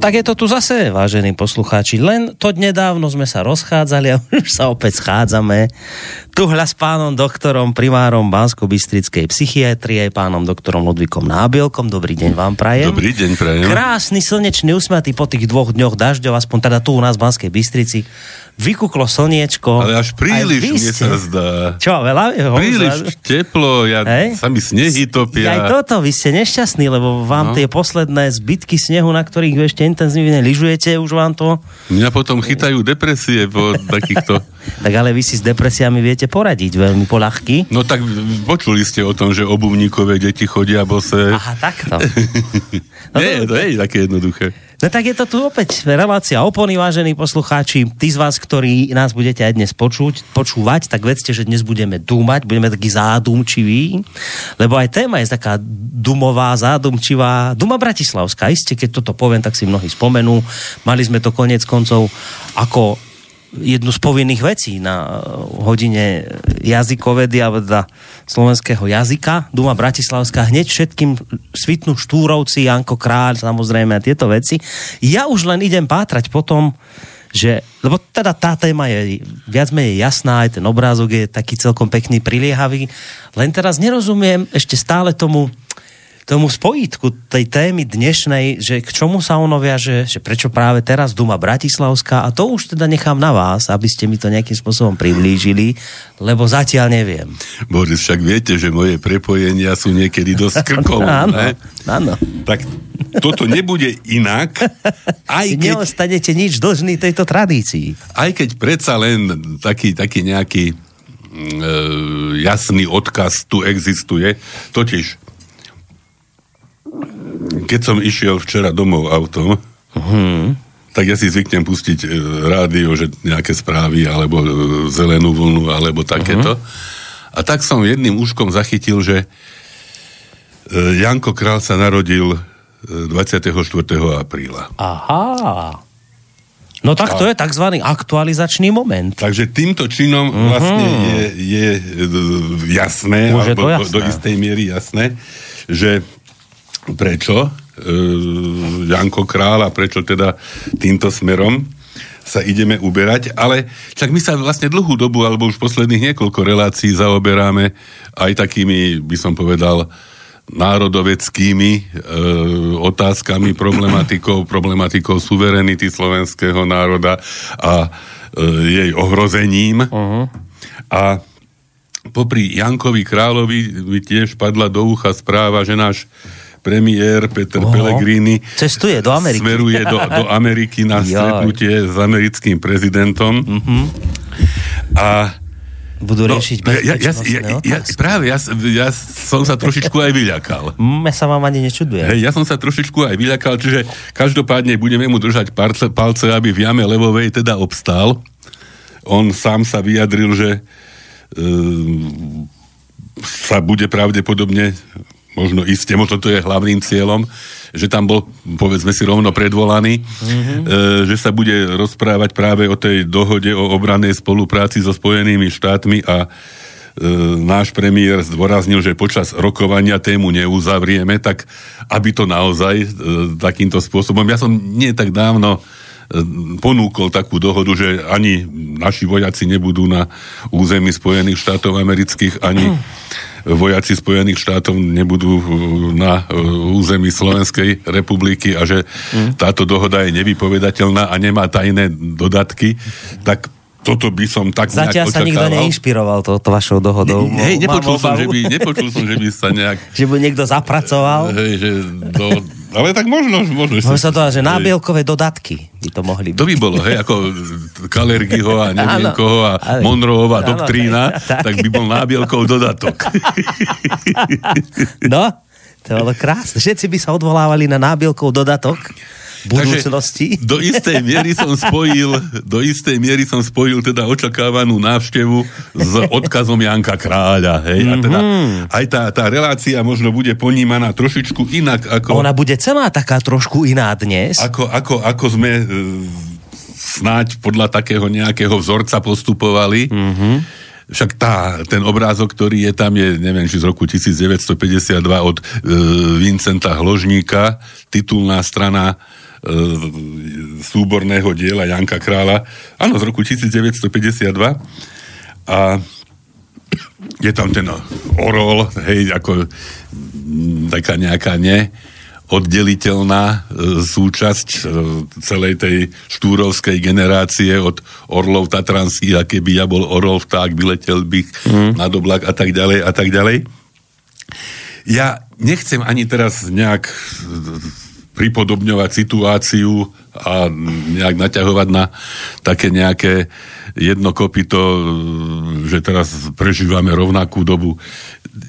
Tak je to tu zase, vážení poslucháči. Len to nedávno sme sa rozchádzali a už sa opäť schádzame. Tu hľa s pánom doktorom, primárom Bansko-Bystrickej psychiatrie, pánom doktorom Ludvíkom Nábielkom. Dobrý deň vám prajem. Dobrý deň prajem. Krásny, slnečný, usmiatý po tých dvoch dňoch dažďov, aspoň teda tu u nás v Banskej Bystrici vykuklo slniečko. Ale až príliš, mne sa zdá. Čo, veľa? Príliš teplo, ja, Hej? sa mi snehy topia. Aj toto, vy ste nešťastní, lebo vám no. tie posledné zbytky snehu, na ktorých vy ešte intenzívne lyžujete, už vám to... Mňa potom chytajú depresie po takýchto... tak ale vy si s depresiami viete poradiť veľmi poľahky. No tak počuli ste o tom, že obuvníkové deti chodia bose. Aha, takto. No, Nie, to je také jednoduché. No tak je to tu opäť relácia opony, vážení poslucháči. Tí z vás, ktorí nás budete aj dnes počuť, počúvať, tak vedzte, že dnes budeme dúmať, budeme takí zádumčiví, lebo aj téma je taká dumová, zádumčivá. Duma Bratislavská, iste, keď toto poviem, tak si mnohí spomenú. Mali sme to konec koncov ako jednu z povinných vecí na hodine jazykovedy teda slovenského jazyka. Duma Bratislavská, hneď všetkým svitnú Štúrovci, Janko Kráľ, samozrejme a tieto veci. Ja už len idem pátrať potom, že, lebo teda tá téma je viac menej jasná, aj ten obrázok je taký celkom pekný, priliehavý, len teraz nerozumiem ešte stále tomu, tomu spojitku tej témy dnešnej, že k čomu sa ono viaže, že prečo práve teraz Duma Bratislavská a to už teda nechám na vás, aby ste mi to nejakým spôsobom priblížili, lebo zatiaľ neviem. Boris, však viete, že moje prepojenia sú niekedy dosť krkové. áno, áno. Tak toto nebude inak. Aj keď, neostanete nič dlžný tejto tradícii. Aj keď predsa len taký, taký nejaký mm, e, jasný odkaz tu existuje, totiž keď som išiel včera domov autom, hmm. tak ja si zvyknem pustiť e, rádio, že nejaké správy, alebo e, zelenú vlnu, alebo takéto. Hmm. A tak som jedným úškom zachytil, že e, Janko Král sa narodil 24. apríla. Aha. No tak to je tzv. aktualizačný moment. Takže týmto činom uh-huh. vlastne je, je jasné, Už alebo je jasné. Do, do istej miery jasné, že prečo e, Janko Král a prečo teda týmto smerom sa ideme uberať, ale však my sa vlastne dlhú dobu, alebo už posledných niekoľko relácií zaoberáme aj takými, by som povedal, národoveckými e, otázkami, problematikou, problematikou suverenity slovenského národa a e, jej ohrozením. Uh-huh. A popri Jankovi Královi tiež padla do ucha správa, že náš premiér Peter Oho. Pellegrini cestuje do Ameriky. Smeruje do, do Ameriky na stretnutie s americkým prezidentom. Mm-hmm. A budú no, riešiť no, ja, ja, ja, ja, Práve, ja, ja som sa trošičku aj vyľakal. Ja sa vám ani nečudujem. Hey, ja som sa trošičku aj vyľakal, čiže každopádne budeme mu držať palce, palce aby v jame Levovej teda obstál. On sám sa vyjadril, že e, sa bude pravdepodobne možno iste, možno to je hlavným cieľom, že tam bol, povedzme si, rovno predvolaný, mm-hmm. e, že sa bude rozprávať práve o tej dohode o obranej spolupráci so Spojenými štátmi a e, náš premiér zdôraznil, že počas rokovania tému neuzavrieme, tak aby to naozaj e, takýmto spôsobom. Ja som nie tak dávno ponúkol takú dohodu, že ani naši vojaci nebudú na území Spojených štátov amerických, ani mm vojaci Spojených štátov nebudú na e, území Slovenskej republiky a že mm. táto dohoda je nevypovedateľná a nemá tajné dodatky, tak toto by som tak Zatiaľ sa nikto neinšpiroval to, to vašou dohodou. Ne, hej, nepočul som, že by, nepočul som, že by sa nejak... že by niekto zapracoval. Hej, že do, ale tak možno, možno. Možno sa to, že nábielkové dodatky by to mohli byť. To by bolo, hej, ako Kalergiho a neviem koho a Monroeová doktrína, tak. tak by bol nábielkov dodatok. no, to bolo krásne. Všetci by sa odvolávali na nábielkov dodatok budúcnosti. Takže do istej miery som spojil, do istej miery som spojil teda očakávanú návštevu s odkazom Janka Kráľa. Hej? A teda mhm. aj tá, tá relácia možno bude ponímaná trošičku inak ako... Ona bude celá taká trošku iná dnes. Ako, ako, ako sme e, snáď podľa takého nejakého vzorca postupovali. Mm-hmm. Však tá, ten obrázok, ktorý je tam, je, neviem, či z roku 1952 od e, Vincenta Hložníka, titulná strana súborného diela Janka Krála, áno, z roku 1952 a je tam ten orol, hej, ako taká nejaká ne, oddeliteľná e, súčasť e, celej tej štúrovskej generácie od orlov Tatranských a keby ja bol orol vták, vyletel bych mm. na doblak a tak ďalej a tak ďalej. Ja nechcem ani teraz nejak pripodobňovať situáciu a nejak naťahovať na také nejaké jedno kopito, že teraz prežívame rovnakú dobu.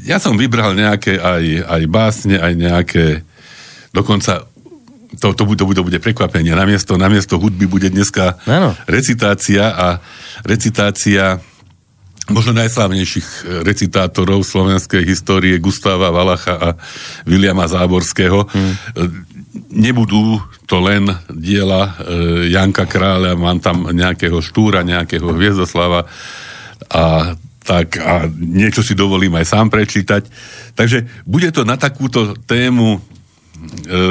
Ja som vybral nejaké aj, aj básne, aj nejaké Dokonca to, to, bude, to, bude, to bude prekvapenie. Namiesto, namiesto hudby bude dneska ano. recitácia a recitácia možno najslavnejších recitátorov slovenskej histórie Gustáva Valacha a Viliama Záborského. Hmm. Nebudú to len diela e, Janka Kráľa, mám tam nejakého Štúra, nejakého Hviezdoslava a tak a niečo si dovolím aj sám prečítať. Takže bude to na takúto tému E,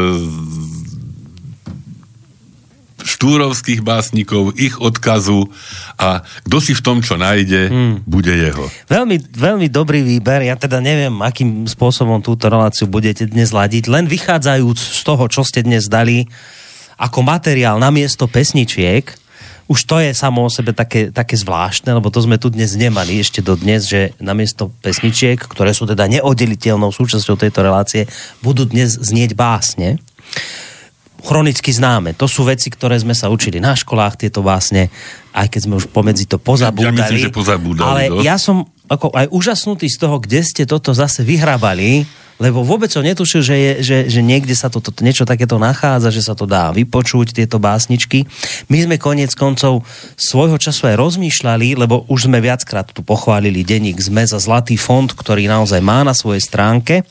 štúrovských básnikov, ich odkazu a kto si v tom, čo nájde, hmm. bude jeho. Veľmi, veľmi dobrý výber. Ja teda neviem, akým spôsobom túto reláciu budete dnes ladiť, len vychádzajúc z toho, čo ste dnes dali ako materiál na miesto pesničiek, už to je samo o sebe také, také zvláštne, lebo to sme tu dnes nemali ešte do dnes, že namiesto pesničiek, ktoré sú teda neoddeliteľnou súčasťou tejto relácie, budú dnes znieť básne chronicky známe. To sú veci, ktoré sme sa učili na školách, tieto básne, aj keď sme už pomedzi to pozabúdali. Ja myslím, že pozabúdali. Ale dosť. ja som ako aj úžasnutý z toho, kde ste toto zase vyhrabali, lebo vôbec som netušil, že, je, že, že niekde sa to, to, niečo takéto nachádza, že sa to dá vypočuť, tieto básničky. My sme koniec koncov svojho času aj rozmýšľali, lebo už sme viackrát tu pochválili denník ZME za Zlatý fond, ktorý naozaj má na svojej stránke.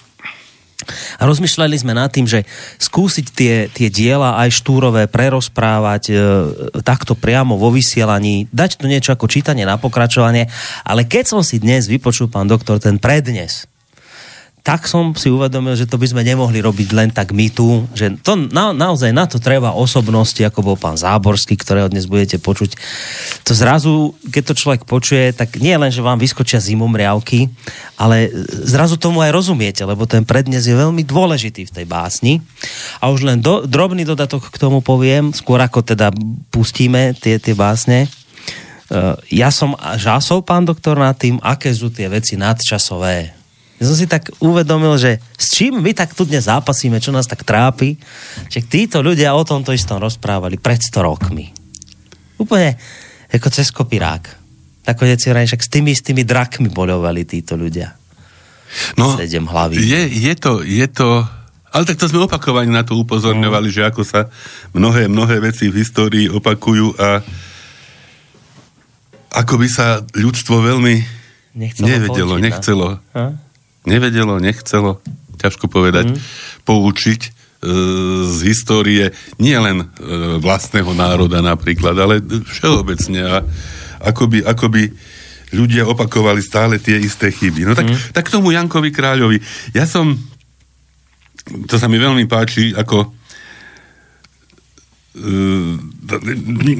A rozmýšľali sme nad tým, že skúsiť tie, tie diela aj štúrové prerozprávať e, takto priamo vo vysielaní, dať to niečo ako čítanie na pokračovanie, ale keď som si dnes vypočul, pán doktor, ten prednes, tak som si uvedomil, že to by sme nemohli robiť len tak my tu, že to na, naozaj na to treba osobnosti, ako bol pán Záborský, ktorého dnes budete počuť. To zrazu, keď to človek počuje, tak nie len, že vám vyskočia zimomriavky, ale zrazu tomu aj rozumiete, lebo ten prednes je veľmi dôležitý v tej básni. A už len do, drobný dodatok k tomu poviem, skôr ako teda pustíme tie, tie básne. Uh, ja som žásol, pán doktor, nad tým, aké sú tie veci nadčasové ja som si tak uvedomil, že s čím my tak tu dnes zápasíme, čo nás tak trápi, že títo ľudia o tomto istom rozprávali pred 100 rokmi. Úplne ako cez kopirák. Nakoniec si však s tými, s tými drakmi boľovali títo ľudia. No, Sedem hlavy. Je, je, to, je to ale tak to sme opakovane na to upozorňovali, mm. že ako sa mnohé, mnohé veci v histórii opakujú a ako by sa ľudstvo veľmi nechcelo nevedelo, poučiť, no. nechcelo. Ha? Nevedelo, nechcelo, ťažko povedať, mm. poučiť e, z histórie nie len e, vlastného národa napríklad, ale všeobecne a akoby, akoby ľudia opakovali stále tie isté chyby. No tak, mm. tak tomu Jankovi Kráľovi. Ja som, to sa mi veľmi páči, ako Uh,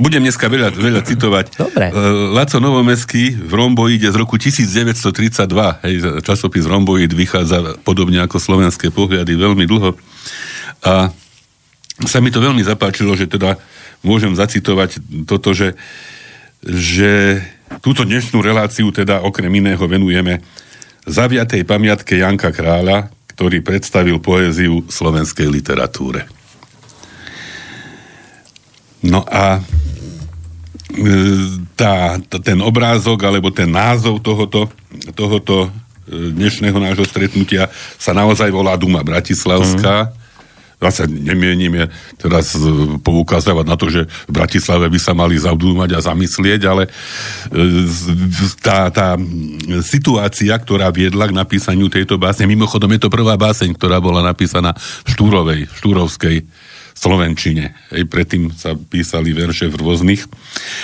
budem dneska veľa, veľa citovať. Dobre. Uh, Laco Novomeský v Romboide z roku 1932, hej, časopis Romboid vychádza podobne ako slovenské pohľady veľmi dlho. A sa mi to veľmi zapáčilo, že teda môžem zacitovať toto, že, že túto dnešnú reláciu teda okrem iného venujeme zaviatej pamiatke Janka Kráľa, ktorý predstavil poéziu slovenskej literatúre. No a e, tá, ten obrázok alebo ten názov tohoto, tohoto e, dnešného nášho stretnutia sa naozaj volá Duma Bratislavská. Mm. Zase nemienime teraz e, poukazovať na to, že v Bratislave by sa mali zadúmať a zamyslieť, ale tá, tá situácia, ktorá viedla k napísaniu tejto básne, mimochodom je to prvá báseň, ktorá bola napísaná v Štúrovej, Štúrovskej slovenčine. Hej, predtým sa písali verše v rôznych.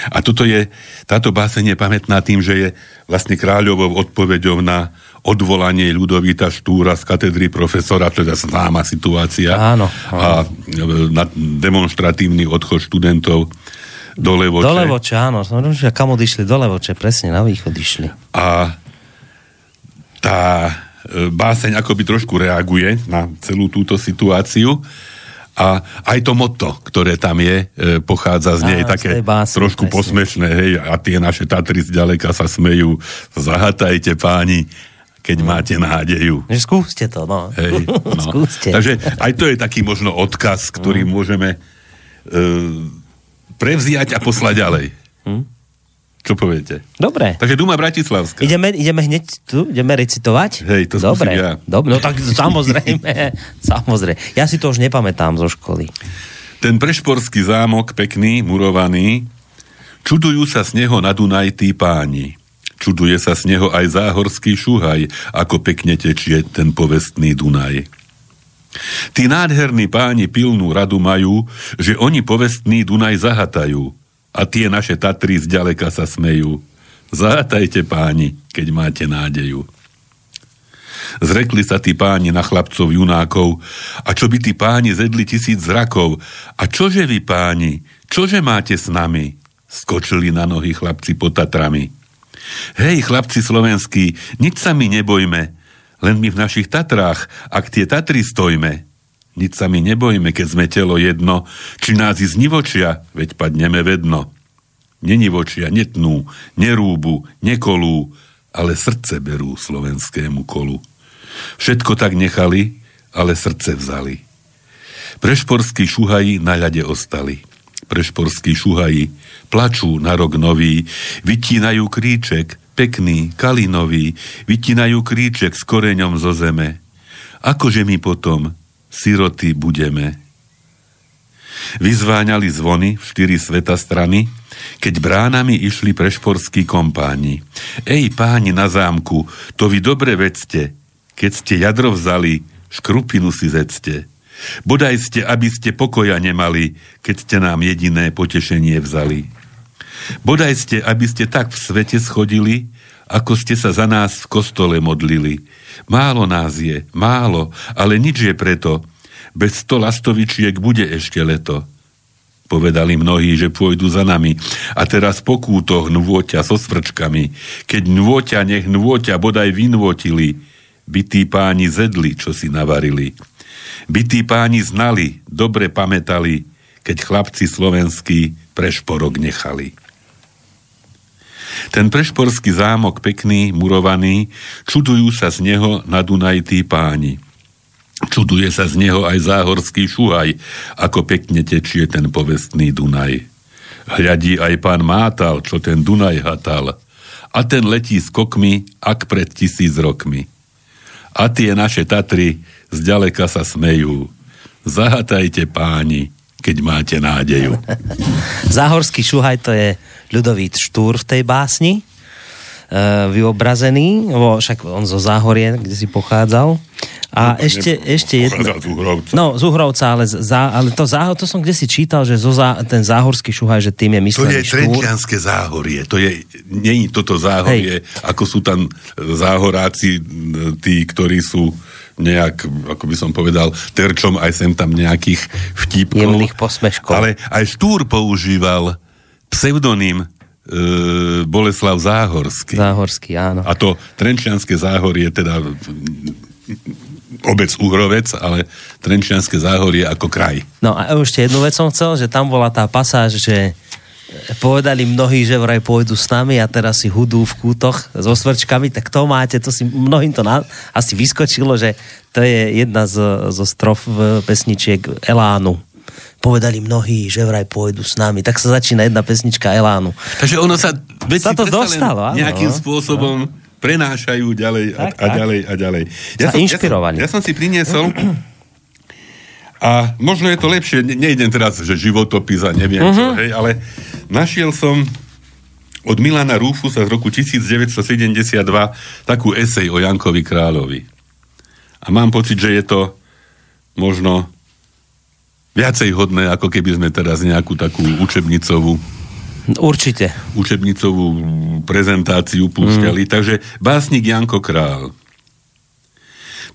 A toto je, táto báseň je pamätná tým, že je vlastne kráľovou odpoveďou na odvolanie Ľudovita Štúra z katedry profesora, to je známa situácia. Áno, A e, na demonstratívny odchod študentov do Levoče. Do Levoče, áno. Kam odišli do Levoče, presne, na východ išli. A tá e, báseň akoby trošku reaguje na celú túto situáciu a aj to motto, ktoré tam je, e, pochádza z nej Á, z také tej básne, trošku presne. posmešné, hej, a tie naše Tatry zďaleka sa smejú, zahatajte páni, keď máte nádeju. Že skúste to, no. Hej, no. skúste. Takže aj to je taký možno odkaz, ktorý Mm. môžeme e, prevziať a poslať ďalej. Čo poviete? Dobre. Takže Duma Bratislavská. Ideme, ideme hneď tu? Ideme recitovať? Hej, to Dobre. ja. Dobre, no tak samozrejme. samozrejme. Ja si to už nepamätám zo školy. Ten prešporský zámok, pekný, murovaný, čudujú sa z neho na Dunaj tí páni. Čuduje sa z neho aj záhorský šuhaj, ako pekne tečie ten povestný Dunaj. Tí nádherní páni pilnú radu majú, že oni povestný Dunaj zahatajú a tie naše Tatry zďaleka sa smejú. Zahatajte páni, keď máte nádeju. Zrekli sa tí páni na chlapcov junákov a čo by tí páni zedli tisíc zrakov a čože vy páni, čože máte s nami? Skočili na nohy chlapci pod Tatrami. Hej, chlapci slovenskí, nič sa my nebojme, len my v našich Tatrách, ak tie Tatry stojme. Nič sa my nebojme, keď sme telo jedno, či nás i znivočia, veď padneme vedno. Nenivočia, netnú, nerúbu, nekolú, ale srdce berú slovenskému kolu. Všetko tak nechali, ale srdce vzali. Prešporskí šuhaji na ľade ostali. Prešporskí šuhaji plačú na rok nový, vytínajú kríček, pekný, kalinový, vytínajú kríček s koreňom zo zeme. Akože my potom, siroty, budeme? Vyzváňali zvony v štyri sveta strany, keď bránami išli prešporskí kompáni. Ej, páni na zámku, to vy dobre vedzte, keď ste jadro vzali, škrupinu si zecte. Bodaj ste, aby ste pokoja nemali, keď ste nám jediné potešenie vzali. Bodaj ste, aby ste tak v svete schodili, ako ste sa za nás v kostole modlili. Málo nás je, málo, ale nič je preto. Bez sto lastovičiek bude ešte leto. Povedali mnohí, že pôjdu za nami. A teraz pokúto hnôťa so svrčkami. Keď hnôťa, nech hnôťa bodaj vynôtili. Bytí páni zedli, čo si navarili. Bytí páni znali, dobre pamätali, keď chlapci slovenskí prešporok nechali. Ten prešporský zámok pekný, murovaný, čudujú sa z neho na Dunaj tí páni. Čuduje sa z neho aj záhorský šuhaj, ako pekne tečie ten povestný Dunaj. Hľadí aj pán Mátal, čo ten Dunaj hatal. A ten letí skokmi, ak pred tisíc rokmi. A tie naše Tatry zďaleka sa smejú. Zahatajte páni, keď máte nádeju. Záhorský šuhaj to je ľudovít Štúr v tej básni, e, vyobrazený, lebo však on zo Záhorie, kde si pochádzal. A ešte, ešte jedno... Pochádza z Uhrovca. No, z Uhrovca, ale, z- za, ale to, záho, to som kde si čítal, že zo zá, ten záhorský šuhaj, že tým je To myslený je štúr. Trenčianské záhorie. To je, je toto záhorie, Hej. ako sú tam záhoráci, m, tí, ktorí sú nejak, ako by som povedal, terčom aj sem tam nejakých vtipkov. Jemných posmeškov. Ale aj Štúr používal pseudonym e, Boleslav Záhorský. Záhorský, áno. A to Trenčianské záhorie, teda mm, obec Uhrovec, ale Trenčianské záhorie ako kraj. No a ešte jednu vec som chcel, že tam bola tá pasáž, že povedali mnohí, že vraj pôjdu s nami a teraz si hudú v kútoch so svrčkami, tak to máte, to si mnohým to na, asi vyskočilo, že to je jedna z, zo strof v pesničiek Elánu. Povedali mnohí, že vraj pôjdu s nami. Tak sa začína jedna pesnička Elánu. Takže ono sa veci Sa to dostalo, áno. nejakým spôsobom prenášajú ďalej a, Tak, a ďalej a ďalej. Sa inšpirovali. Ja som, ja som si priniesol a možno je to lepšie, ne, nejdem teraz, že životopis a neviem uh-huh. čo, hej, ale našiel som od Milana Rúfusa z roku 1972 takú esej o Jankovi Kráľovi. A mám pocit, že je to možno viacej hodné, ako keby sme teraz nejakú takú učebnicovú Určite. učebnicovú prezentáciu púšťali. Mm. Takže básnik Janko Král.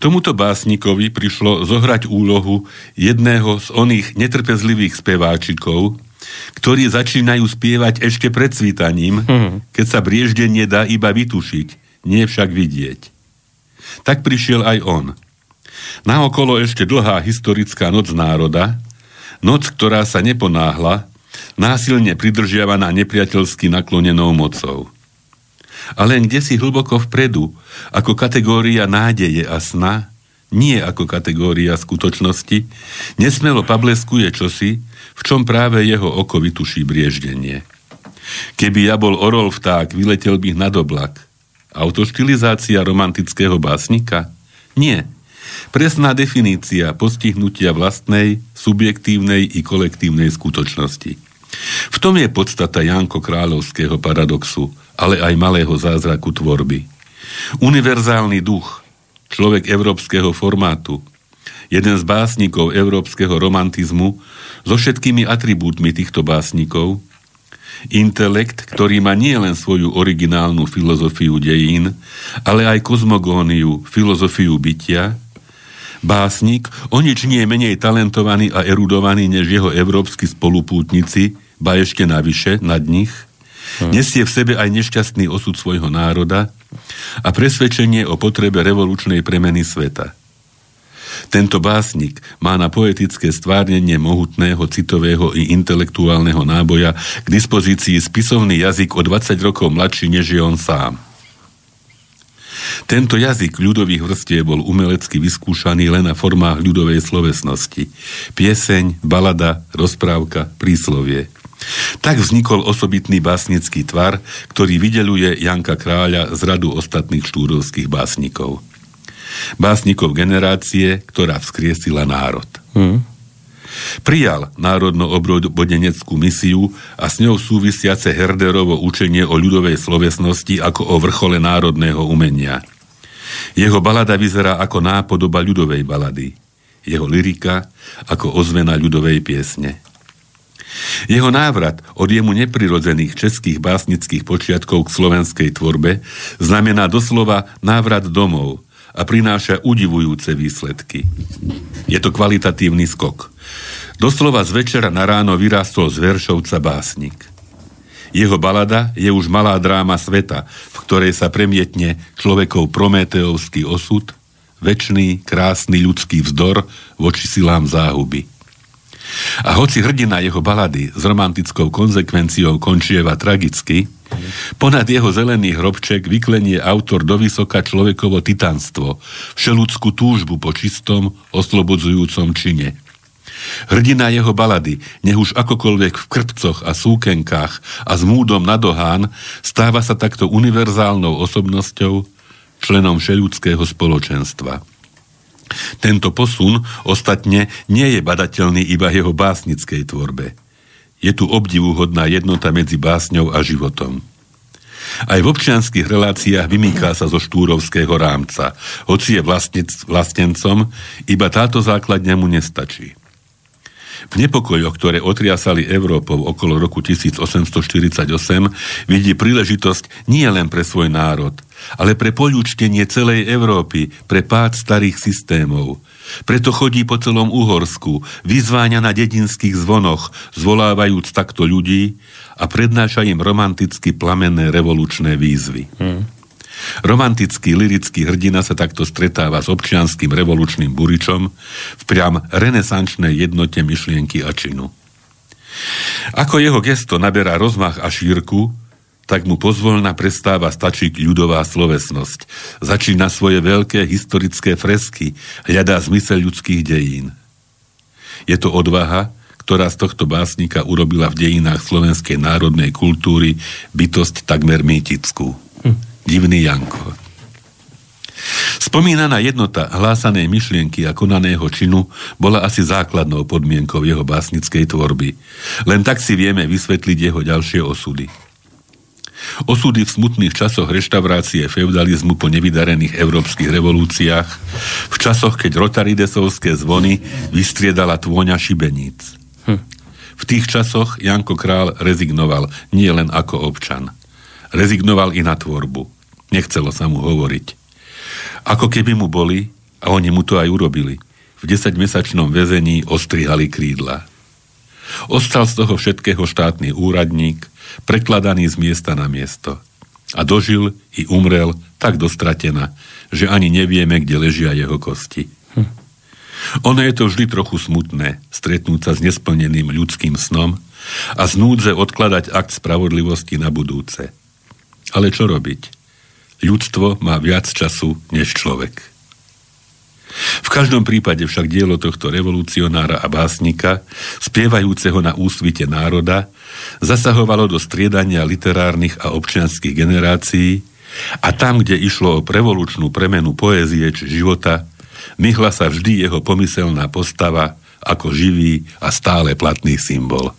Tomuto básnikovi prišlo zohrať úlohu jedného z oných netrpezlivých speváčikov, ktorí začínajú spievať ešte pred svítaním, hmm. keď sa brieždenie dá iba vytušiť, nie však vidieť. Tak prišiel aj on. Naokolo ešte dlhá historická noc národa, noc, ktorá sa neponáhla, násilne pridržiavaná nepriateľsky naklonenou mocou. A len kde si hlboko vpredu, ako kategória nádeje a sna, nie ako kategória skutočnosti, nesmelo pableskuje čosi, v čom práve jeho oko vytuší brieždenie. Keby ja bol orol vták, vyletel bych nad oblak. Autoštilizácia romantického básnika? Nie. Presná definícia postihnutia vlastnej, subjektívnej i kolektívnej skutočnosti. V tom je podstata Janko Kráľovského paradoxu, ale aj malého zázraku tvorby. Univerzálny duch, človek európskeho formátu, jeden z básnikov európskeho romantizmu so všetkými atribútmi týchto básnikov, intelekt, ktorý má nie len svoju originálnu filozofiu dejín, ale aj kozmogóniu, filozofiu bytia, básnik, o nič nie je menej talentovaný a erudovaný než jeho európsky spolupútnici, ba ešte navyše, nad nich, hmm. nesie v sebe aj nešťastný osud svojho národa a presvedčenie o potrebe revolučnej premeny sveta. Tento básnik má na poetické stvárnenie mohutného, citového i intelektuálneho náboja k dispozícii spisovný jazyk o 20 rokov mladší než je on sám. Tento jazyk ľudových vrstiev bol umelecky vyskúšaný len na formách ľudovej slovesnosti. Pieseň, balada, rozprávka, príslovie. Tak vznikol osobitný básnický tvar, ktorý vydeluje Janka Kráľa z radu ostatných štúrovských básnikov. Básnikov generácie, ktorá vzkriesila národ. Hmm. Prijal národno-obrodeneckú misiu a s ňou súvisiace Herderovo učenie o ľudovej slovesnosti ako o vrchole národného umenia. Jeho balada vyzerá ako nápodoba ľudovej balady. Jeho lyrika ako ozvena ľudovej piesne. Jeho návrat od jemu neprirodzených českých básnických počiatkov k slovenskej tvorbe znamená doslova návrat domov a prináša udivujúce výsledky. Je to kvalitatívny skok. Doslova z večera na ráno vyrástol z veršovca básnik. Jeho balada je už malá dráma sveta, v ktorej sa premietne človekov prometeovský osud, väčší, krásny ľudský vzdor voči silám záhuby. A hoci hrdina jeho balady s romantickou konzekvenciou končieva tragicky, ponad jeho zelený hrobček vyklenie autor do vysoka človekovo titanstvo, všeludskú túžbu po čistom, oslobodzujúcom čine. Hrdina jeho balady, nech už akokoľvek v krpcoch a súkenkách a s múdom na dohán, stáva sa takto univerzálnou osobnosťou, členom všeludského spoločenstva. Tento posun ostatne nie je badateľný iba jeho básnickej tvorbe. Je tu obdivuhodná jednota medzi básňou a životom. Aj v občianských reláciách vymýká sa zo štúrovského rámca. Hoci je vlastnec, vlastencom, iba táto základňa mu nestačí. V nepokojoch, ktoré otriasali Európou okolo roku 1848, vidí príležitosť nie len pre svoj národ, ale pre poľúčtenie celej Európy, pre pád starých systémov. Preto chodí po celom Uhorsku, vyzváňa na dedinských zvonoch, zvolávajúc takto ľudí a prednáša im romanticky plamenné revolučné výzvy. Hmm. Romantický lirický hrdina sa takto stretáva s občianským revolučným buričom v priam renesančnej jednote myšlienky a činu. Ako jeho gesto naberá rozmach a šírku, tak mu pozvolna prestáva stačiť ľudová slovesnosť. Začína svoje veľké historické fresky, hľadá zmysel ľudských dejín. Je to odvaha, ktorá z tohto básnika urobila v dejinách slovenskej národnej kultúry bytosť takmer mýtickú. Hm divný Janko. Spomínaná jednota hlásanej myšlienky a konaného činu bola asi základnou podmienkou jeho básnickej tvorby. Len tak si vieme vysvetliť jeho ďalšie osudy. Osudy v smutných časoch reštaurácie feudalizmu po nevydarených európskych revolúciách, v časoch, keď rotaridesovské zvony vystriedala tvoňa šibeníc. Hm. V tých časoch Janko Král rezignoval nie len ako občan. Rezignoval i na tvorbu. Nechcelo sa mu hovoriť. Ako keby mu boli, A oni mu to aj urobili. V desaťmesačnom väzení ostrihali krídla. Ostal z toho všetkého štátny úradník, prekladaný z miesta na miesto. A dožil i umrel tak dostratená, že ani nevieme, kde ležia jeho kosti. Hm. Ono je to vždy trochu smutné, stretnúť sa s nesplneným ľudským snom a z núdze odkladať akt spravodlivosti na budúce. Ale čo robiť? Ľudstvo má viac času než človek. V každom prípade však dielo tohto revolucionára a básnika, spievajúceho na úsvite národa, zasahovalo do striedania literárnych a občianských generácií a tam, kde išlo o prevolučnú premenu poézie či života, myhla sa vždy jeho pomyselná postava ako živý a stále platný symbol.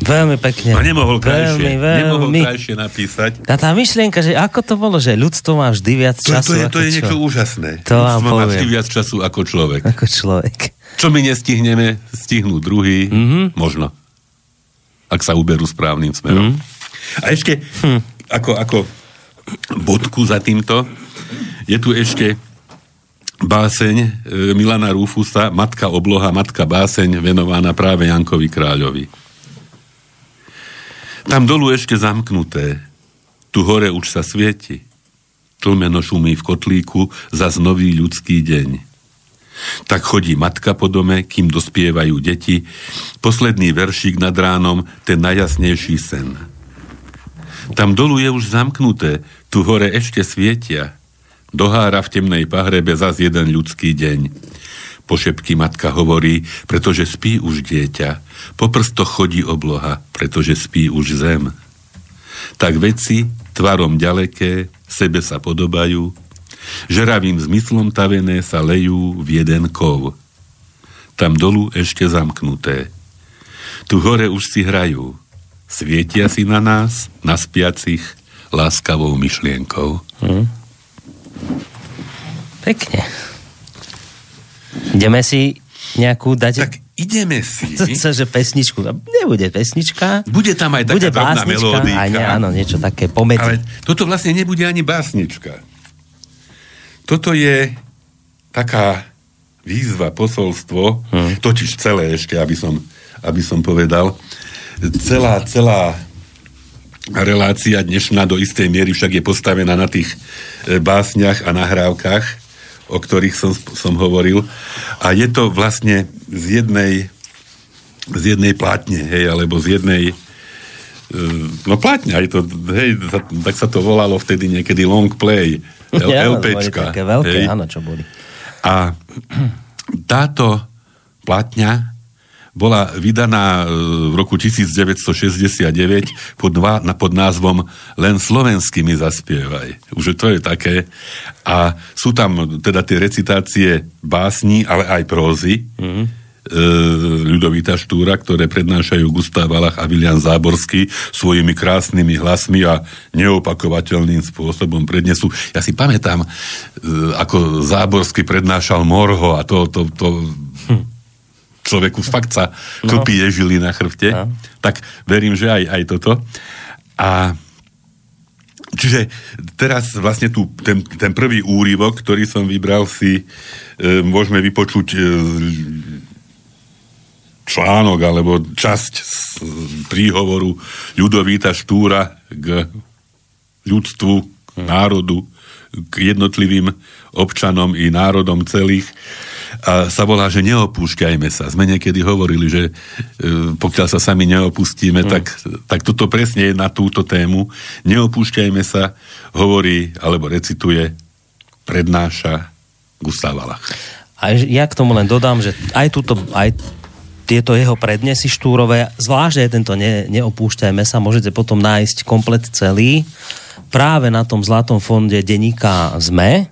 Veľmi pekne. A nemohol krajšie, veľmi, veľmi. nemohol krajšie napísať. A tá myšlienka, že ako to bolo, že ľudstvo má vždy viac času. To, to je, to je niečo úžasné. To vám poviem. má vždy viac času ako človek. Ako človek. Čo my nestihneme, stihnú druhý, mm-hmm. možno. Ak sa uberú správnym smerom. Mm-hmm. A ešte, hm. ako, ako bodku za týmto, je tu ešte báseň e, Milana Rufusa Matka obloha, Matka báseň venovaná práve Jankovi Kráľovi. Tam dolu ešte zamknuté, tu hore už sa svieti. Tlmeno šumí v kotlíku za nový ľudský deň. Tak chodí matka po dome, kým dospievajú deti, posledný veršík nad ránom, ten najjasnejší sen. Tam dolu je už zamknuté, tu hore ešte svietia – Dohára v temnej pahrebe zas jeden ľudský deň. Po šepky matka hovorí, pretože spí už dieťa. Po prstoch chodí obloha, pretože spí už zem. Tak veci, tvarom ďaleké, sebe sa podobajú, žeravým zmyslom tavené sa lejú v jeden kov. Tam dolu ešte zamknuté. Tu hore už si hrajú. Svietia si na nás, na spiacich, láskavou myšlienkou. Hmm. Pekne. Ideme si nejakú dať... Tak ideme si. Chce, že pesničku. Nebude pesnička. Bude tam aj taká Bude drobná melódika. Aj ne, áno, niečo také pomedzi. Ale toto vlastne nebude ani básnička. Toto je taká výzva, posolstvo, hmm. totiž celé ešte, aby som, aby som povedal, celá, celá relácia dnešná do istej miery však je postavená na tých e, básniach a nahrávkach, o ktorých som, som hovoril. A je to vlastne z jednej z jednej plátne, hej, alebo z jednej e, no plátňa, je to, hej, tak sa to volalo vtedy niekedy long play, L, ja, LPčka. Také veľké, hej. áno, čo boli. A táto plátňa bola vydaná e, v roku 1969 pod, dva, pod názvom Len slovenskými zaspievaj. Už to je také. A sú tam teda tie recitácie básni, ale aj prózy. Mm-hmm. Ľudovita Štúra, ktoré prednášajú Gustav Valach a Vilian Záborský svojimi krásnymi hlasmi a neopakovateľným spôsobom prednesú. Ja si pamätám, e, ako Záborský prednášal Morho a to, to, to hm človeku fakt sa klpí no. žili na chrbte, no. tak verím, že aj, aj toto. A čiže teraz vlastne tu, ten, ten prvý úryvok, ktorý som vybral si, e, môžeme vypočuť e, článok alebo časť z príhovoru Ľudovíta Štúra k ľudstvu, k národu, k jednotlivým občanom i národom celých a sa volá, že neopúšťajme sa. Sme niekedy hovorili, že e, pokiaľ sa sami neopustíme, mm. tak, tak toto presne je na túto tému. Neopúšťajme sa, hovorí alebo recituje, prednáša Gustav Valach. A ja k tomu len dodám, že aj túto, aj tieto jeho prednesy štúrové, zvlášť aj tento ne, neopúšťajme sa, môžete potom nájsť komplet celý práve na tom zlatom fonde denníka ZME,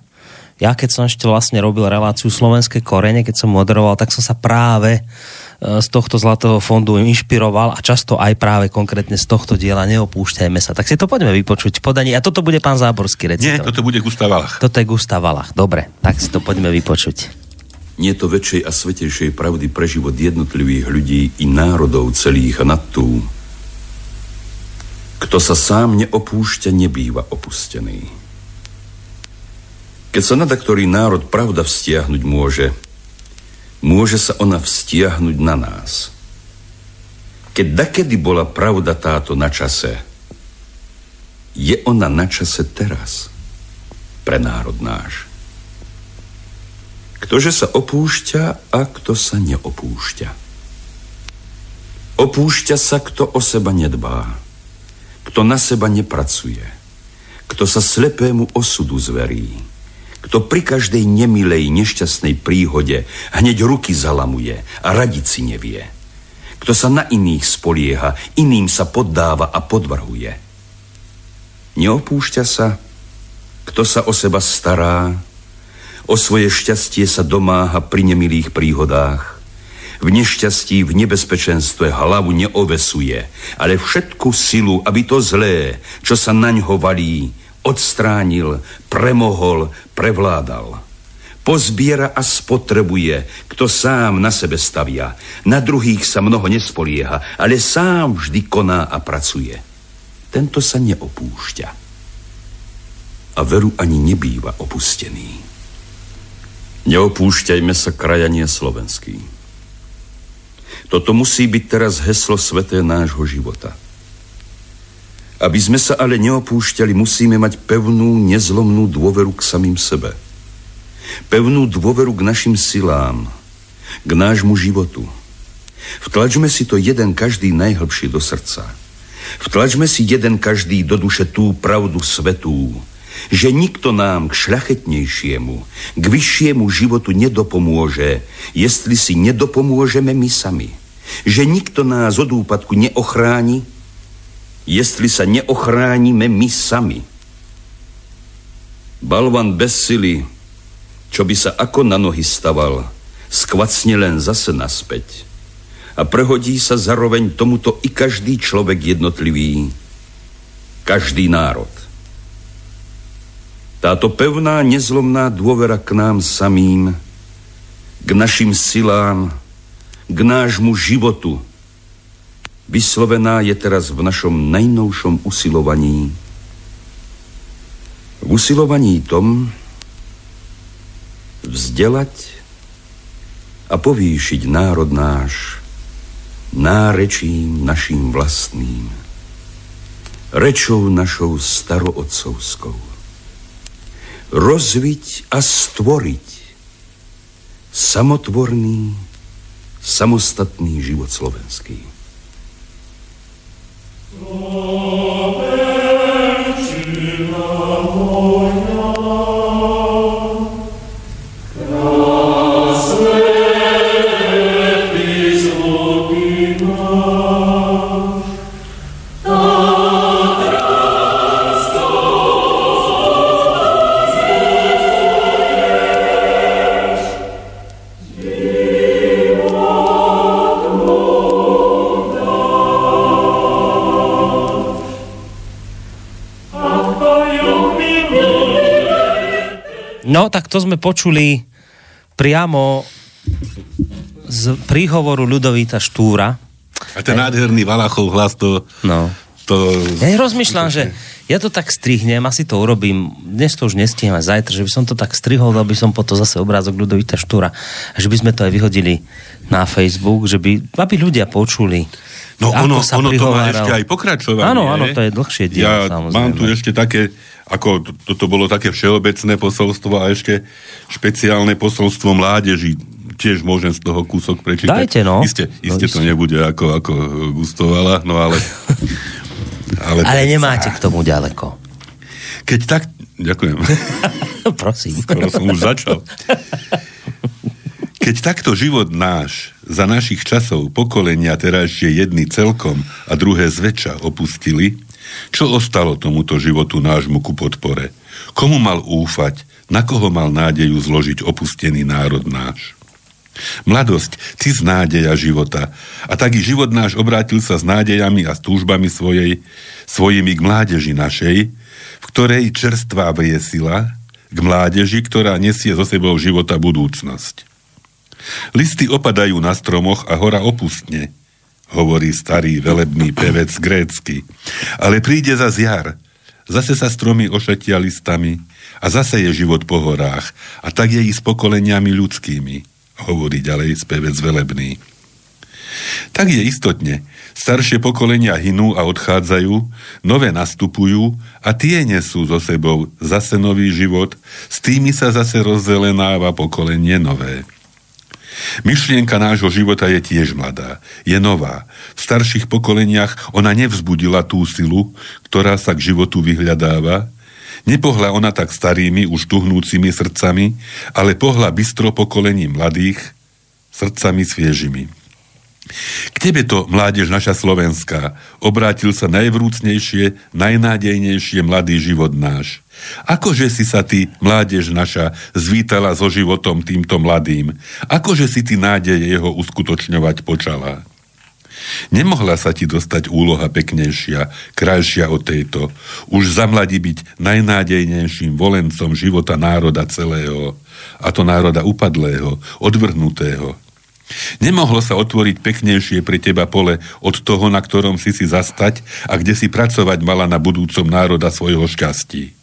ja keď som ešte vlastne robil reláciu Slovenské korene, keď som moderoval, tak som sa práve e, z tohto zlatého fondu inšpiroval a často aj práve konkrétne z tohto diela neopúšťajme sa. Tak si to poďme vypočuť podanie. A toto bude pán Záborský recitovať. Nie, toto bude Gustav Valach. Toto je Gustav Valach. Dobre, tak si to poďme vypočuť. Nie to väčšej a svetejšej pravdy pre život jednotlivých ľudí i národov celých nad tú. Kto sa sám neopúšťa, nebýva opustený Keď sa nada ktorý národ pravda vztiahnuť môže, môže sa ona vztiahnuť na nás. Keď dakedy bola pravda táto na čase, je ona na čase teraz pre národ náš. Ktože sa opúšťa a kto sa neopúšťa. Opúšťa sa, kto o seba nedbá, kto na seba nepracuje, kto sa slepému osudu zverí, kto pri každej nemilej, nešťastnej príhode hneď ruky zalamuje a radiť si nevie. Kto sa na iných spolieha, iným sa poddáva a podvrhuje. Neopúšťa sa, kto sa o seba stará, o svoje šťastie sa domáha pri nemilých príhodách, v nešťastí, v nebezpečenstve hlavu neovesuje, ale všetku silu, aby to zlé, čo sa naň ho valí, odstránil, premohol, prevládal. Pozbiera a spotrebuje, kto sám na sebe stavia. Na druhých sa mnoho nespolieha, ale sám vždy koná a pracuje. Tento sa neopúšťa. A veru ani nebýva opustený. Neopúšťajme sa krajanie slovenský. Toto musí byť teraz heslo sveté nášho života – aby sme sa ale neopúšťali, musíme mať pevnú, nezlomnú dôveru k samým sebe. Pevnú dôveru k našim silám, k nášmu životu. Vtlačme si to jeden každý najhlbšie do srdca. Vtlačme si jeden každý do duše tú pravdu svetú, že nikto nám k šľachetnejšiemu, k vyššiemu životu nedopomôže, jestli si nedopomôžeme my sami. Že nikto nás od úpadku neochráni, jestli sa neochránime my sami. Balvan bez sily, čo by sa ako na nohy staval, skvacne len zase naspäť. A prehodí sa zaroveň tomuto i každý človek jednotlivý, každý národ. Táto pevná, nezlomná dôvera k nám samým, k našim silám, k nášmu životu, vyslovená je teraz v našom najnovšom usilovaní. V usilovaní tom vzdelať a povýšiť národ náš nárečím naším vlastným, rečou našou starootcovskou. Rozviť a stvoriť samotvorný, samostatný život slovenský. No, tak to sme počuli priamo z príhovoru Ľudovíta Štúra. A ten nádherný Valachov hlas to... No. To ja rozmýšľam, že ja to tak strihnem, asi to urobím, dnes to už nestihnem aj zajtra, že by som to tak strihol, dal by som po to zase obrázok Ľudovíta Štúra. A že by sme to aj vyhodili na Facebook, že by, aby ľudia počuli. No ono, sa ono to má ešte aj pokračovanie. Áno, áno, to je dlhšie dielo, ja samozrejme. mám tu ešte také ako toto bolo také všeobecné posolstvo a ešte špeciálne posolstvo mládeži. Tiež môžem z toho kúsok prečítať. Dajte, no. Isté, isté no, to nebude ako, ako gustovala, no ale... ale, ale nemáte k tomu ďaleko. Keď tak... Ďakujem. Prosím. Skoro som už začal. Keď takto život náš za našich časov pokolenia teraz je jedný celkom a druhé zväčša opustili, čo ostalo tomuto životu nášmu ku podpore? Komu mal úfať? Na koho mal nádeju zložiť opustený národ náš? Mladosť, ty z nádeja života. A tak i život náš obrátil sa s nádejami a s túžbami svojej, svojimi k mládeži našej, v ktorej čerstvá vriesila, k mládeži, ktorá nesie zo sebou života budúcnosť. Listy opadajú na stromoch a hora opustne hovorí starý velebný pevec grécky. Ale príde za jar, zase sa stromy ošetia listami A zase je život po horách. A tak je i s pokoleniami ľudskými, hovorí ďalej spevec velebný. Tak je istotne. Staršie pokolenia hynú a odchádzajú, nové nastupujú a tie nesú so sebou zase nový život, s tými sa zase rozzelenáva pokolenie nové. Myšlienka nášho života je tiež mladá, je nová. V starších pokoleniach ona nevzbudila tú silu, ktorá sa k životu vyhľadáva, Nepohla ona tak starými, už tuhnúcimi srdcami, ale pohla bystro pokolení mladých, srdcami sviežimi. K tebe to, mládež naša slovenská, obrátil sa najvrúcnejšie, najnádejnejšie mladý život náš. Akože si sa ty, mládež naša, zvítala so životom týmto mladým? Akože si ty nádeje jeho uskutočňovať počala? Nemohla sa ti dostať úloha peknejšia, krajšia od tejto. Už za mladí byť najnádejnejším volencom života národa celého, a to národa upadlého, odvrhnutého, Nemohlo sa otvoriť peknejšie pre teba pole od toho, na ktorom si si zastať a kde si pracovať mala na budúcom národa svojho šťastí.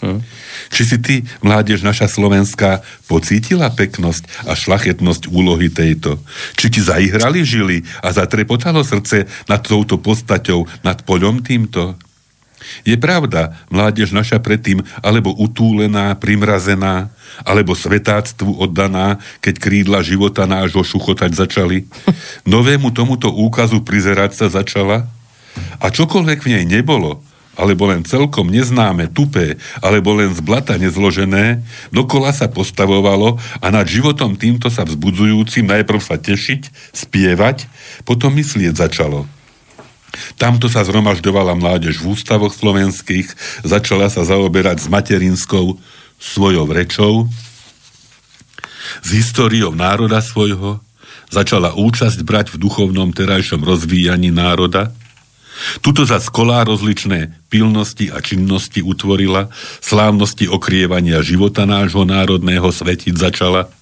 Hm? Či si ty, mládež naša slovenská, pocítila peknosť a šlachetnosť úlohy tejto? Či ti zaihrali žily a zatrepotalo srdce nad touto postaťou, nad poľom týmto? Je pravda, mládež naša predtým, alebo utúlená, primrazená, alebo svetáctvu oddaná, keď krídla života nášho šuchotať začali? Novému tomuto úkazu prizerať sa začala? A čokoľvek v nej nebolo, alebo len celkom neznáme, tupé, alebo len z blata nezložené, dokola sa postavovalo a nad životom týmto sa vzbudzujúcim najprv sa tešiť, spievať, potom myslieť začalo. Tamto sa zhromažďovala mládež v ústavoch slovenských, začala sa zaoberať s materinskou svojou rečou, s históriou národa svojho, začala účasť brať v duchovnom terajšom rozvíjaní národa, Tuto za skolá rozličné pilnosti a činnosti utvorila, slávnosti okrievania života nášho národného svetiť začala –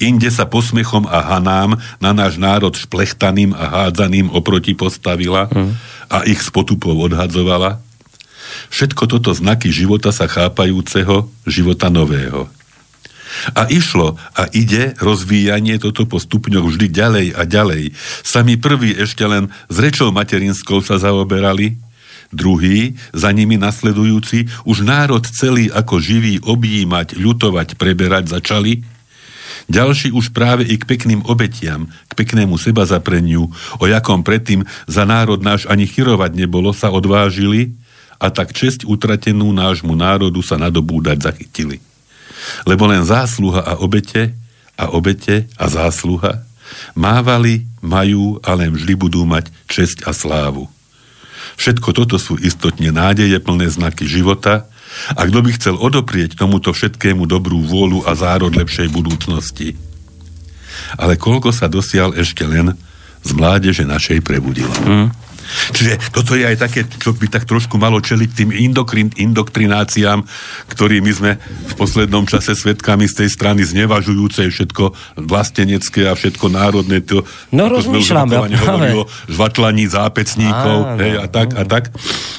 Inde sa posmechom a hanám na náš národ šplechtaným a hádzaným oproti postavila mm. a ich z potupov odhadzovala. Všetko toto znaky života sa chápajúceho, života nového. A išlo a ide rozvíjanie toto po stupňoch vždy ďalej a ďalej. Sami prví ešte len s rečou materinskou sa zaoberali, druhý, za nimi nasledujúci, už národ celý ako živý objímať, ľutovať, preberať začali, ďalší už práve i k pekným obetiam, k peknému seba zapreniu, o jakom predtým za národ náš ani chyrovať nebolo, sa odvážili a tak česť utratenú nášmu národu sa nadobúdať zachytili. Lebo len zásluha a obete a obete a zásluha mávali, majú a len vždy budú mať česť a slávu. Všetko toto sú istotne nádeje plné znaky života, a kto by chcel odoprieť tomuto všetkému dobrú vôľu a zárod lepšej budúcnosti? Ale koľko sa dosial ešte len z mládeže našej prebudilo. Mm. Čiže toto je aj také, čo by tak trošku malo čeliť tým indokrin, indoktrináciám, ktorými sme v poslednom čase svetkami z tej strany znevažujúcej všetko vlastenecké a všetko národné. To, no rozmýšľam, ja hovorilo, žvatlaní zápecníkov á, hej, a tak a tak.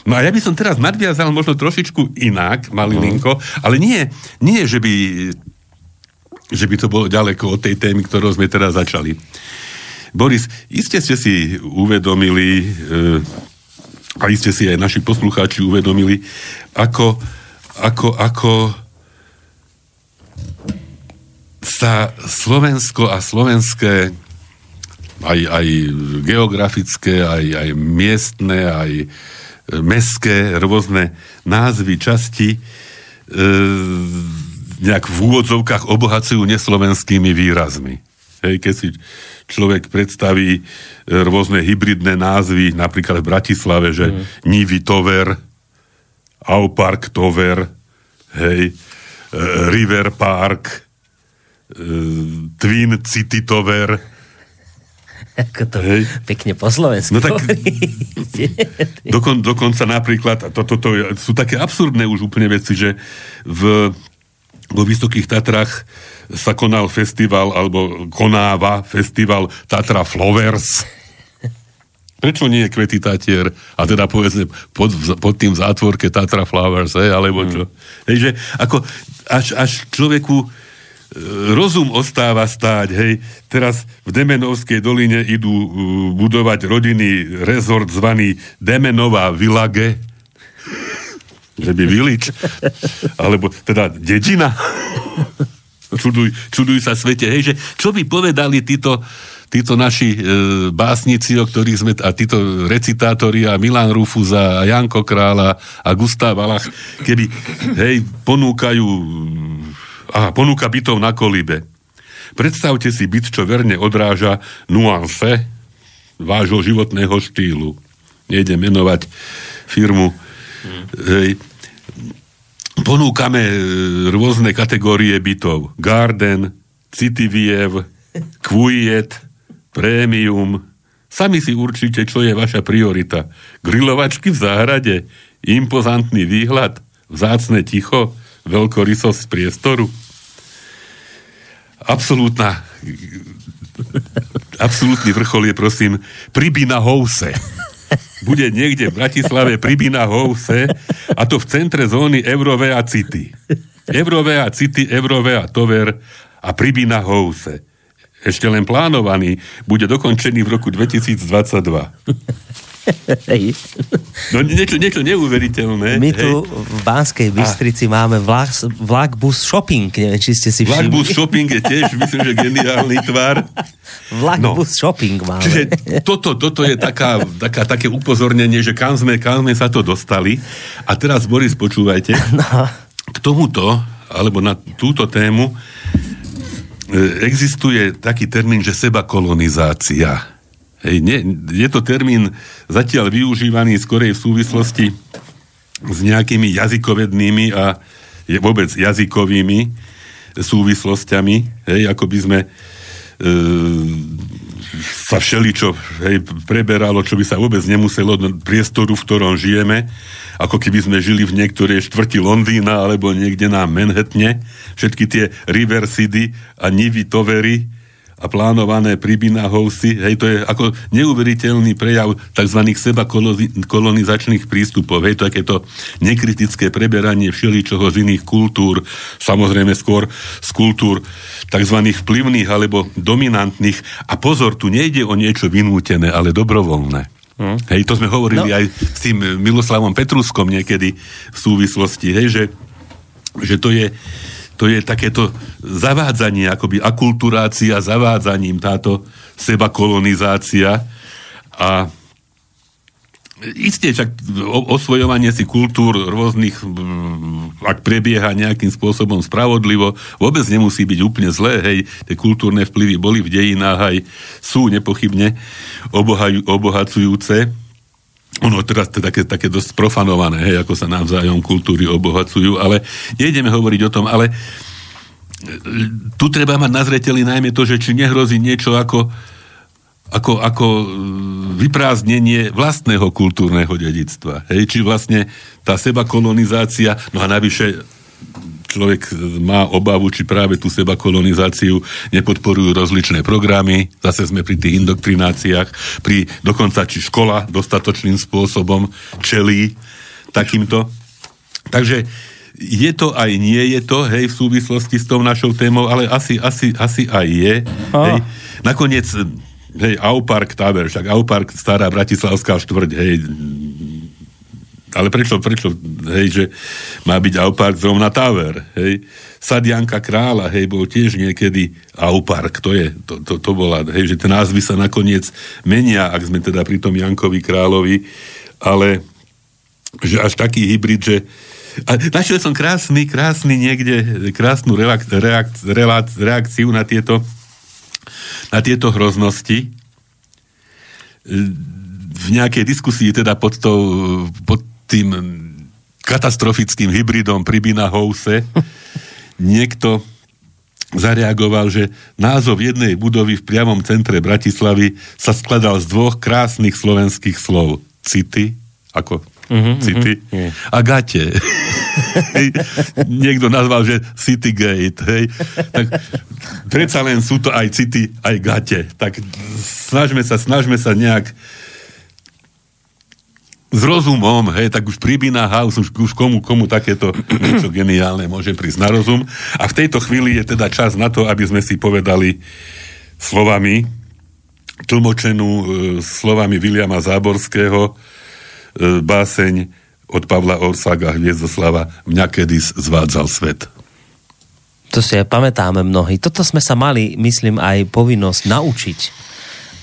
No a ja by som teraz nadviazal možno trošičku inak, malilinko, mm. ale nie, nie že by že by to bolo ďaleko od tej témy, ktorou sme teraz začali. Boris, iste ste si uvedomili, e, a iste si aj naši poslucháči uvedomili, ako, ako, ako sa Slovensko a slovenské aj, aj geografické, aj, aj miestne, aj mestské rôzne názvy, časti e, nejak v úvodzovkách obohacujú neslovenskými výrazmi. Hej, keď si človek predstaví e, rôzne hybridné názvy, napríklad v Bratislave, že mm. Nivy Tover, Aupark Tover, hej, e, River Park, e, Twin City Tover, ako to Hej. pekne po Slovensku. No tak dokon, dokonca napríklad, to, to, to sú také absurdné už úplne veci, že v, vo Vysokých Tatrách sa konal festival, alebo konáva festival Tatra Flowers. Prečo nie kvety Tatier a teda povedzme pod, pod tým zátvorke Tatra Flowers, hej, alebo čo. Mm. Hej, že ako až, až človeku e, rozum ostáva stáť, hej. Teraz v Demenovskej doline idú uh, budovať rodinný rezort zvaný Demenová Vilage, že by Vilič, alebo teda dedina. čuduj, čuduj sa svete, hej, že čo by povedali títo títo naši e, básnici, o ktorých sme, a títo recitátori a Milan Rufuza a Janko Krála a Gustav Valach, keby, hej, ponúkajú, aha, ponúka bytov na kolibe. Predstavte si byt, čo verne odráža nuance vášho životného štýlu. Nejde menovať firmu. Hmm. Hej. Ponúkame e, rôzne kategórie bytov. Garden, Citiviev, Kvujet, prémium. Sami si určite, čo je vaša priorita. Grilovačky v záhrade, impozantný výhľad, vzácne ticho, veľkorysosť priestoru. Absolútna absolútny vrchol je, prosím, Pribina House. Bude niekde v Bratislave Pribina House a to v centre zóny Eurovea City. Eurovea City, Eurovea Tover a Pribina House ešte len plánovaný, bude dokončený v roku 2022. No niečo, niečo neuveriteľné. My tu hej. v Banskej Bystrici a... máme vlak, vlak bus shopping, neviem, či ste si všimli. Vlak bus shopping je tiež, myslím, že geniálny tvar. Vlak no. shopping máme. Čiže toto, toto je taká, taká, také upozornenie, že kam sme, kam sme sa to dostali. A teraz, Boris, počúvajte. No. K tomuto, alebo na túto tému, E, existuje taký termín, že seba kolonizácia. Hej, nie, je to termín zatiaľ využívaný skorej v súvislosti s nejakými jazykovednými a vôbec jazykovými súvislostiami, hej, ako by sme e, sa všeličo hej, preberalo, čo by sa vôbec nemuselo do priestoru, v ktorom žijeme, ako keby sme žili v niektorej štvrti Londýna alebo niekde na Manhattane. Všetky tie River City a Nivy Tovery a plánované Pribina Housey, hej, to je ako neuveriteľný prejav tzv. seba kolonizačných prístupov, hej, to je to nekritické preberanie všeličoho z iných kultúr, samozrejme skôr z kultúr tzv. vplyvných alebo dominantných. A pozor, tu nejde o niečo vynútené, ale dobrovoľné. Hmm. Hej, to sme hovorili no. aj s tým Miloslavom Petruskom niekedy v súvislosti, hej, že, že to je to je takéto zavádzanie, akoby akulturácia zavádzaním, táto seba kolonizácia a Isté, však osvojovanie si kultúr rôznych, ak prebieha nejakým spôsobom spravodlivo, vôbec nemusí byť úplne zlé, hej, tie kultúrne vplyvy boli v dejinách aj sú nepochybne obohaj, obohacujúce. Ono teraz to také, také dosť profanované, hej, ako sa navzájom kultúry obohacujú, ale nejdeme hovoriť o tom, ale tu treba mať na zreteli najmä to, že či nehrozí niečo ako ako, ako e, vyprázdnenie vlastného kultúrneho dedictva. Hej, či vlastne tá seba kolonizácia, no a navyše človek má obavu, či práve tú seba kolonizáciu nepodporujú rozličné programy, zase sme pri tých indoktrináciách, pri dokonca či škola dostatočným spôsobom čelí takýmto. Takže je to aj nie je to, hej, v súvislosti s tou našou témou, ale asi, asi, asi aj je. Hej. Nakoniec hej, Aupark Tower, však Aupark stará bratislavská štvrť, hej, ale prečo, prečo, hej, že má byť Aupark zrovna Tower, hej. Sadianka Krála, hej, bol tiež niekedy Aupark, to je, to, to, to bola, hej, že tie názvy sa nakoniec menia, ak sme teda pri tom Jankovi Královi, ale že až taký hybrid, že a našiel som krásny, krásny niekde, krásnu reak, reak, reak, reakciu na tieto na tieto hroznosti v nejakej diskusii teda pod, to, pod tým katastrofickým hybridom Pribina House niekto zareagoval, že názov jednej budovy v priamom centre Bratislavy sa skladal z dvoch krásnych slovenských slov. City, ako uh-huh, city, uh-huh. a gate. Niekto nazval, že City Gate, hej. Tak predsa len sú to aj city, aj gate. Tak snažme sa, snažme sa nejak s rozumom, hej, tak už pribína House, už, už komu, komu takéto niečo geniálne môže prísť na rozum. A v tejto chvíli je teda čas na to, aby sme si povedali slovami, tlmočenú e, slovami Viliama Záborského e, báseň od Pavla Orsaga Hviezdoslava Mňa kedy zvádzal svet. To si aj pamätáme mnohí. Toto sme sa mali, myslím, aj povinnosť naučiť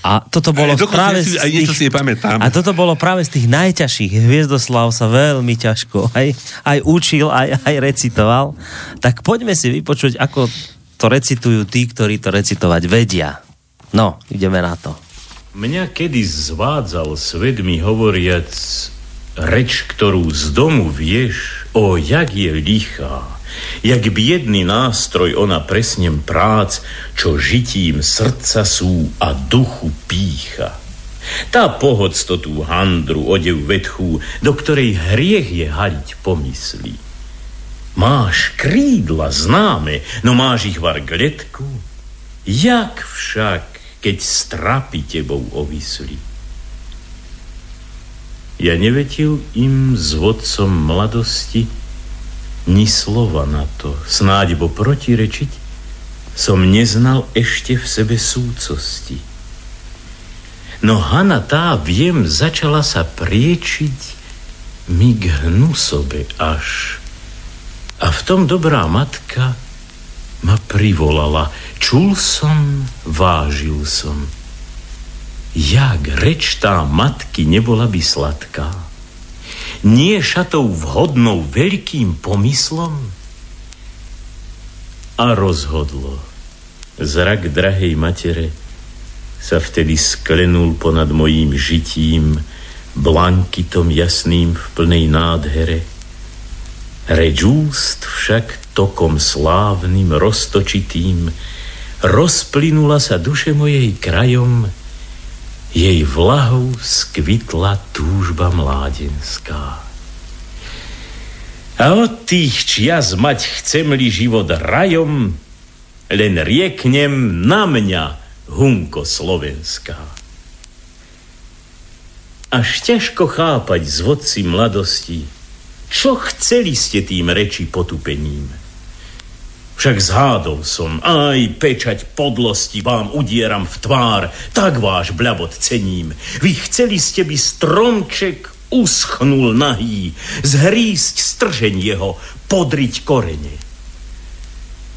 a toto bolo aj, práve si, aj niečo si pamätám. A toto bolo práve z tých najťažších. Hviezdoslav sa veľmi ťažko aj, aj učil, aj, aj recitoval. Tak poďme si vypočuť, ako to recitujú tí, ktorí to recitovať vedia. No, ideme na to. Mňa kedy zvádzal svet mi hovoriac reč, ktorú z domu vieš, o jak je lichá jak biedný nástroj ona presnem prác, čo žitím srdca sú a duchu pícha. Tá pohodstotú handru, odev vetchú, do ktorej hriech je haliť pomyslí. Máš krídla známe, no máš ich var gletku? Jak však, keď strapy tebou ovisli? Ja nevetil im s vodcom mladosti, ni slova na to, snáď bo protirečiť, som neznal ešte v sebe súcosti. No Hana tá, viem, začala sa priečiť mi k hnusobe až. A v tom dobrá matka ma privolala. Čul som, vážil som. Jak reč tá matky nebola by sladká nie šatou vhodnou veľkým pomyslom? A rozhodlo. Zrak drahej matere sa vtedy sklenul ponad mojím žitím, blankitom jasným v plnej nádhere. Reč úst však tokom slávnym, roztočitým, rozplynula sa duše mojej krajom, jej vlahou skvitla túžba mládenská. A od tých čias mať chcem-li život rajom, len rieknem na mňa, hunko slovenská. Až ťažko chápať z vodci mladosti, čo chceli ste tým reči potupením – však zhádol som, aj pečať podlosti vám udieram v tvár, tak váš bľabot cením. Vy chceli ste by stromček uschnul nahý, zhrísť stržen jeho, podriť korene.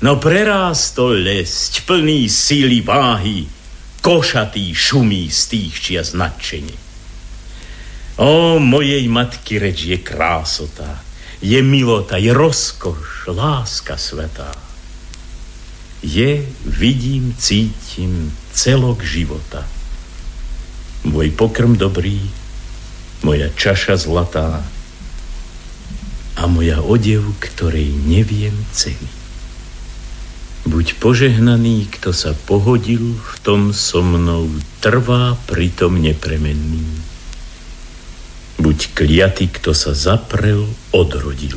No prerástol lesť, plný síly váhy, košatý šumí z tých čia nadšenie. O mojej matky reč je krásota, je milota, je rozkoš, láska svetá je, vidím, cítim celok života. Môj pokrm dobrý, moja čaša zlatá a moja odev, ktorej neviem ceny. Buď požehnaný, kto sa pohodil v tom so mnou, trvá pritom nepremenný. Buď kliatý, kto sa zaprel, odrodil.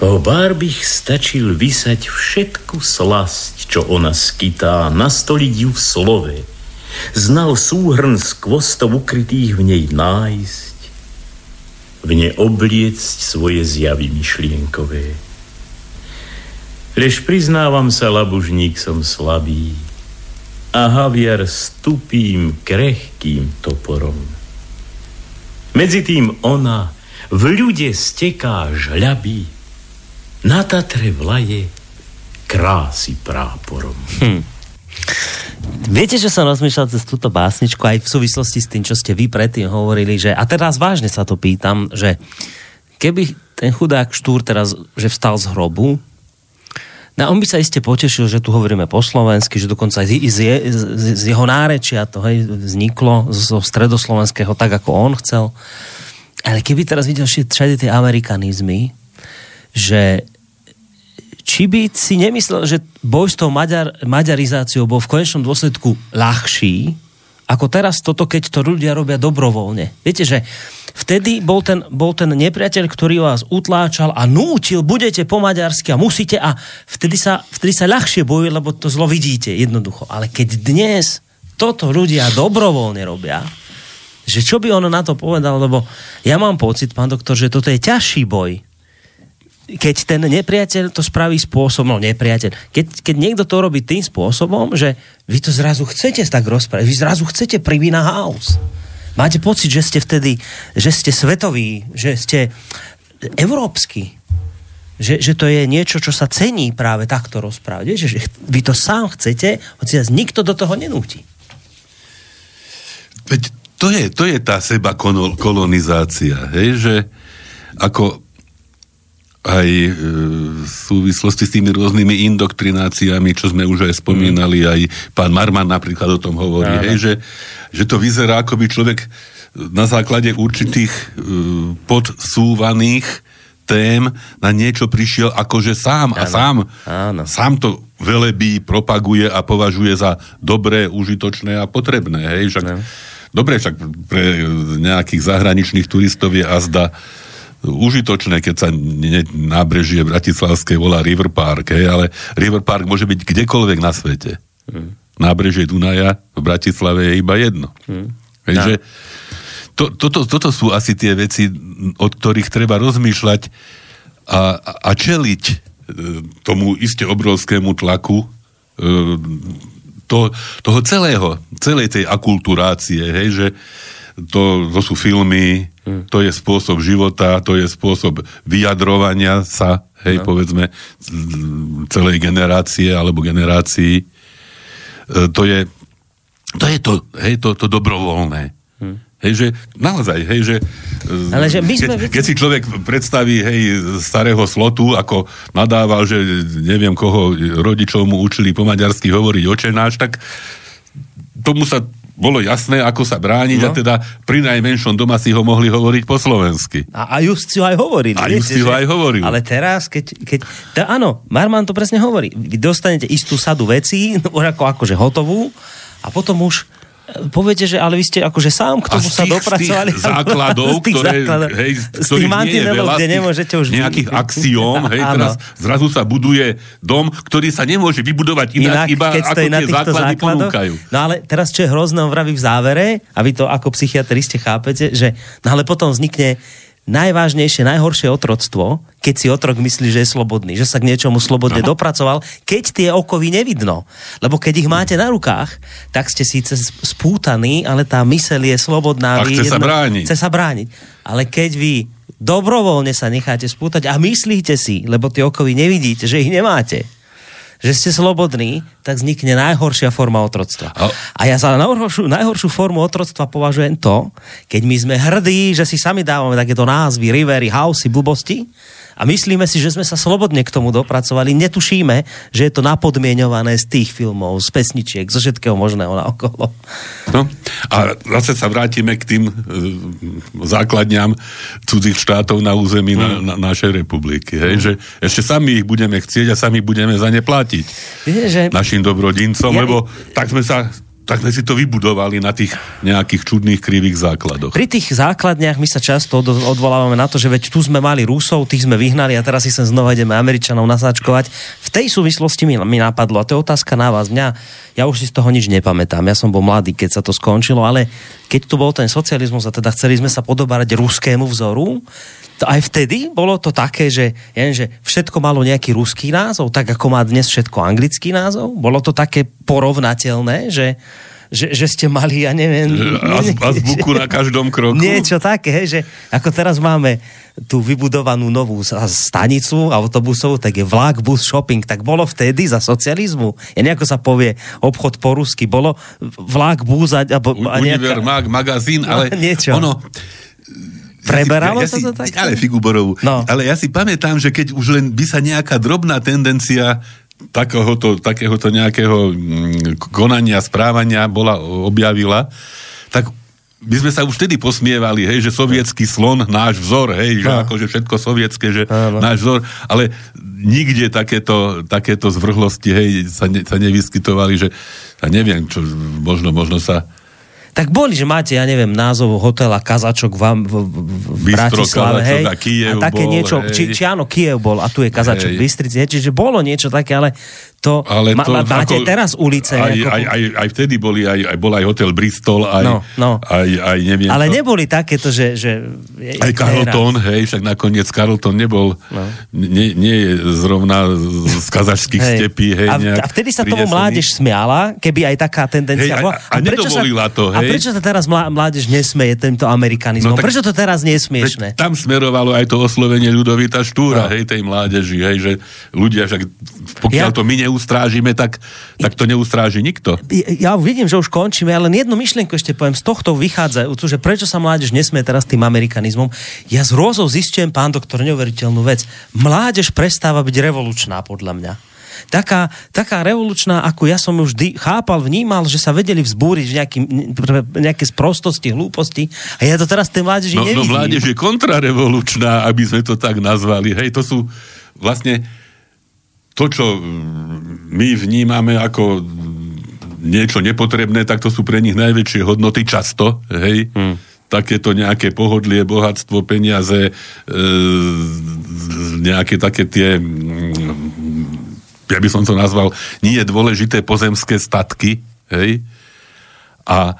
Barbich stačil vysať všetku slasť, čo ona skytá, nastoliť ju v slove. Znal súhrn skvostov ukrytých v nej nájsť, v ne obliecť svoje zjavy myšlienkové. Lež priznávam sa, labužník, som slabý a haviar stupým krehkým toporom. Medzi tým ona v ľude steká žľabí, na Tatre vlaje krásy práporom. Hm. Viete, že som rozmýšľal cez túto básničku aj v súvislosti s tým, čo ste vy predtým hovorili, že, a teraz vážne sa to pýtam, že keby ten chudák Štúr teraz, že vstal z hrobu, No on by sa iste potešil, že tu hovoríme po slovensky, že dokonca z, z, z, z jeho nárečia to hej, vzniklo zo stredoslovenského tak, ako on chcel. Ale keby teraz videl všade tie amerikanizmy, že či by si nemyslel, že boj s tou maďar, maďarizáciou bol v konečnom dôsledku ľahší, ako teraz toto, keď to ľudia robia dobrovoľne. Viete, že vtedy bol ten, bol ten nepriateľ, ktorý vás utláčal a nútil, budete po maďarsky a musíte a vtedy sa, vtedy sa ľahšie bojuje, lebo to zlo vidíte jednoducho. Ale keď dnes toto ľudia dobrovoľne robia, že čo by on na to povedal, lebo ja mám pocit, pán doktor, že toto je ťažší boj. Keď ten nepriateľ to spraví spôsobom, no nepriateľ, keď, keď niekto to robí tým spôsobom, že vy to zrazu chcete tak rozprávať, vy zrazu chcete pribí na house. Máte pocit, že ste vtedy, že ste svetoví, že ste európsky, že, že to je niečo, čo sa cení práve takto rozprávať. Vieš, že vy to sám chcete, hoci vás nikto do toho nenúti. Veď to je, to je tá seba kolonizácia, hej, že ako aj e, v súvislosti s tými rôznymi indoktrináciami, čo sme už aj spomínali, mm. aj pán Marman napríklad o tom hovorí, Áno. hej, že, že to vyzerá, ako by človek na základe určitých e, podsúvaných tém na niečo prišiel akože sám a sám, áno. sám to velebí, propaguje a považuje za dobré, užitočné a potrebné. Hej? Však, dobre, však pre nejakých zahraničných turistov je azda užitočné, keď sa ne, nábrežie Bratislavskej volá River Park, hej? ale River Park môže byť kdekoľvek na svete. Hmm. Nábrežie Dunaja v Bratislave je iba jedno. Hmm. Hej, no. že, to, toto, toto sú asi tie veci, od ktorých treba rozmýšľať a, a čeliť e, tomu iste obrovskému tlaku e, to, toho celého, celej tej akulturácie, hej, že to, to sú filmy, hmm. to je spôsob života, to je spôsob vyjadrovania sa, hej, no. povedzme, celej generácie alebo generácií. E, to je to, je to, hej, to, to dobrovoľné. Hmm. Hej, že naozaj, hej, že, Ale že my sme... keď, keď si človek predstaví, hej, starého slotu, ako nadával, že neviem koho rodičov mu učili po maďarsky hovoriť očenáš, tak tomu sa bolo jasné, ako sa brániť no. a teda pri najmenšom doma si ho mohli hovoriť po slovensky. A, a just si ho aj hovorili. A just si ho aj hovoril. Ale teraz, keď, keď tá, áno, Marman to presne hovorí. Vy dostanete istú sadu vecí, ako, akože hotovú a potom už poviete, že ale vy ste akože sám k tomu sa tých, dopracovali. Z tých základov, z tých ktoré, základov, hej, z tých mantinelov, kde nemôžete už... Nejakých axióm, hej, teraz zrazu sa buduje dom, ktorý sa nemôže vybudovať inak, inak iba keď ako tie základy ponúkajú. No ale teraz, čo je hrozné, on vraví v závere, a vy to ako psychiatriste chápete, že no ale potom vznikne najvážnejšie, najhoršie otroctvo, keď si otrok myslí, že je slobodný, že sa k niečomu slobodne Aha. dopracoval, keď tie okovy nevidno. Lebo keď ich máte na rukách, tak ste síce spútaní, ale tá mysel je slobodná. A chce jedno, sa brániť. Chce sa brániť. Ale keď vy dobrovoľne sa necháte spútať a myslíte si, lebo tie okovy nevidíte, že ich nemáte, že ste slobodní, tak vznikne najhoršia forma otroctva. A, a ja za najhoršiu, najhoršiu formu otroctva považujem to, keď my sme hrdí, že si sami dávame takéto názvy, rivery, housey, blbosti, a myslíme si, že sme sa slobodne k tomu dopracovali. Netušíme, že je to napodmienované z tých filmov, z pesničiek, zo všetkého možného na okolo. No, a zase sa vrátime k tým e, základňam cudzích štátov na území mm. na, na našej republiky. Hej? Mm. Že ešte sami ich budeme chcieť a sami budeme za ne platiť. Je, že... Našim dobrodincom, ja... lebo tak sme sa tak sme si to vybudovali na tých nejakých čudných krivých základoch. Pri tých základniach my sa často odvolávame na to, že veď tu sme mali Rusov, tých sme vyhnali a teraz si sem znova ideme Američanov nasáčkovať. V tej súvislosti mi, mi napadlo, a to je otázka na vás. Mňa, ja už si z toho nič nepamätám. Ja som bol mladý, keď sa to skončilo, ale keď tu bol ten socializmus a teda chceli sme sa podobárať ruskému vzoru, aj vtedy bolo to také, že, ja neviem, že všetko malo nejaký ruský názov, tak ako má dnes všetko anglický názov? Bolo to také porovnateľné, že, že, že ste mali, ja neviem... Azbuku na každom kroku? Niečo také, že ako teraz máme tú vybudovanú novú stanicu autobusovú, tak je vlak, bus, shopping. Tak bolo vtedy za socializmu. Ja nejako sa povie obchod po rusky. Bolo vlak, bus a, a, a nejaká... Univer, mag, magazín, ale no, niečo. ono Preberalo ja si, to tak? Ale Figuborovú. No. Ale ja si pamätám, že keď už len by sa nejaká drobná tendencia takéhoto, takéhoto nejakého mm, konania, správania bola, objavila, tak by sme sa už vtedy posmievali, hej, že sovietský slon, náš vzor, hej, že no. akože všetko sovietské, že no. náš vzor, ale nikde takéto, takéto zvrhlosti, hej, sa, ne, sa nevyskytovali, že ja neviem, čo, možno, možno sa Tak boli, že máte, ja neviem, názov hotela Kazačok v, v, v Bistro, Bratislave, Kazačok hej. a také bol, niečo, hej. či, či áno, Kiev bol a tu je Kazačok Hej. Bystrici, čiže bolo niečo také, ale to, Ale to ma, máte ako- teraz ulice. Aj, ako, aj, aj, aj vtedy boli, aj, aj bol aj hotel Bristol, aj, No, no. aj, aj neviem ale čo. neboli takéto, že... že Aj Carlton, hej, však nakoniec Carlton nebol, No. nie, nie je zrovna z kazašských Hej. stepí, hej, a, a vtedy sa tomu mládež smiala, keby aj taká tendencia Hej, a- bola. a nedovolila to, A hej? prečo sa teraz mlá- mládež nesmeje týmto amerikanizmom? No tak- prečo to teraz nie je smiešne? tam smerovalo aj to oslovenie Ľudovita Štúra, No. hej, tej mládeži, hej, že ľudia, však pokiaľ Ja- to my neustrážime, tak, tak to neustráži nikto. Ja vidím, že už končíme, ale jednu myšlienku ešte poviem z tohto vychádzajúcu, že prečo sa mládež nesmie teraz tým amerikanizmom. Ja z rôzou zistujem, pán doktor, neuveriteľnú vec. Mládež prestáva byť revolučná, podľa mňa. Taká, taká revolučná, ako ja som ju vždy chápal, vnímal, že sa vedeli vzbúriť v nejaký, nejaké sprostosti, hlúposti. A ja to teraz tej mládeži No, no nevidím. mládež je kontrarevolučná, aby sme to tak nazvali. Hej, to sú vlastne to, čo mm, my vnímame ako niečo nepotrebné, tak to sú pre nich najväčšie hodnoty často, hej. Hmm. Takéto nejaké pohodlie, bohatstvo, peniaze, e, nejaké také tie, mm, ja by som to nazval, nie je dôležité pozemské statky, hej. A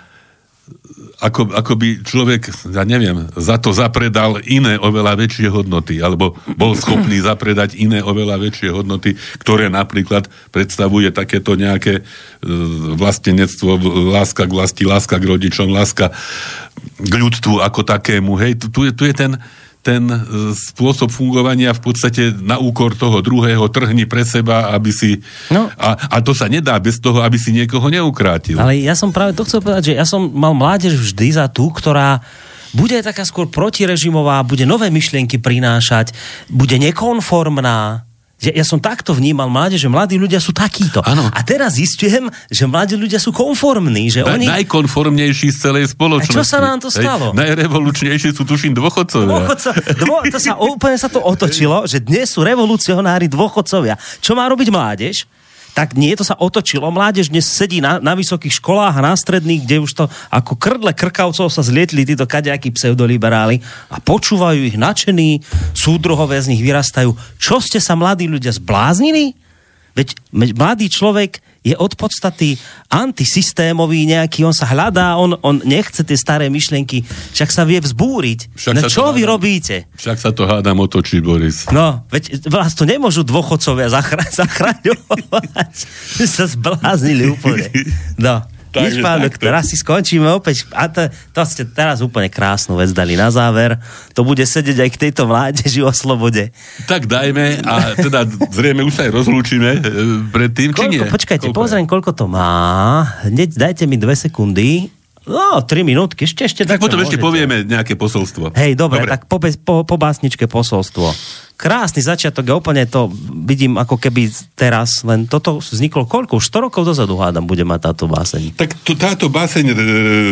ako, ako by človek, ja neviem, za to zapredal iné oveľa väčšie hodnoty, alebo bol schopný zapredať iné oveľa väčšie hodnoty, ktoré napríklad predstavuje takéto nejaké e, vlastenectvo, láska k vlasti, láska k rodičom, láska k ľudstvu ako takému. Hej, tu, tu, je, tu je ten, ten e, spôsob fungovania v podstate na úkor toho druhého trhni pre seba, aby si... No. A, a to sa nedá bez toho, aby si niekoho neukrátil. Ale ja som práve to chcel povedať, že ja som mal mládež vždy za tú, ktorá bude taká skôr protirežimová, bude nové myšlienky prinášať, bude nekonformná. Ja, ja som takto vnímal mládež, že mladí ľudia sú takíto. Áno. A teraz zistujem, že mladí ľudia sú konformní, že Na, oni... Najkonformnejší z celej spoločnosti. A čo sa nám to stalo? Hej, najrevolučnejší sú tuším dôchodcovia. Dôchodco, dvo, to sa úplne sa to otočilo, že dnes sú revolucionári dôchodcovia. Čo má robiť mládež? Tak nie, to sa otočilo. Mládež dnes sedí na, na vysokých školách a na stredných, kde už to ako krdle krkavcov sa zlietli títo kadejakí pseudoliberáli a počúvajú ich nadšení, súdruhovia z nich vyrastajú. Čo ste sa mladí ľudia zbláznili? Veď mladý človek je od podstaty antisystémový nejaký, on sa hľadá, on, on nechce tie staré myšlienky, však sa vie vzbúriť. Však no čo vy hádam. robíte? Však sa to hádam otočí, Boris. No, veď vás to nemôžu dôchodcovia zachra- zachraňovať. Sa zbláznili úplne. No. Nič, Takže pán takto. doktor, asi skončíme opäť. A to, to ste teraz úplne krásnu vec dali na záver. To bude sedieť aj k tejto mládeži o slobode. Tak dajme a teda zrejme už sa aj rozlúčime e, predtým, či nie? Koľko, počkajte, Koľko je? pozriem, koľko to má. Hneď dajte mi dve sekundy. No, tri minútky, ešte, ešte. Tak potom ešte môžete. povieme nejaké posolstvo. Hej, dobre, dobre. tak po, po, po básničke posolstvo. Krásny začiatok, ja úplne to vidím ako keby teraz, len toto vzniklo koľko? Už 100 rokov dozadu hádam bude mať táto báseň. Tak to, táto báseň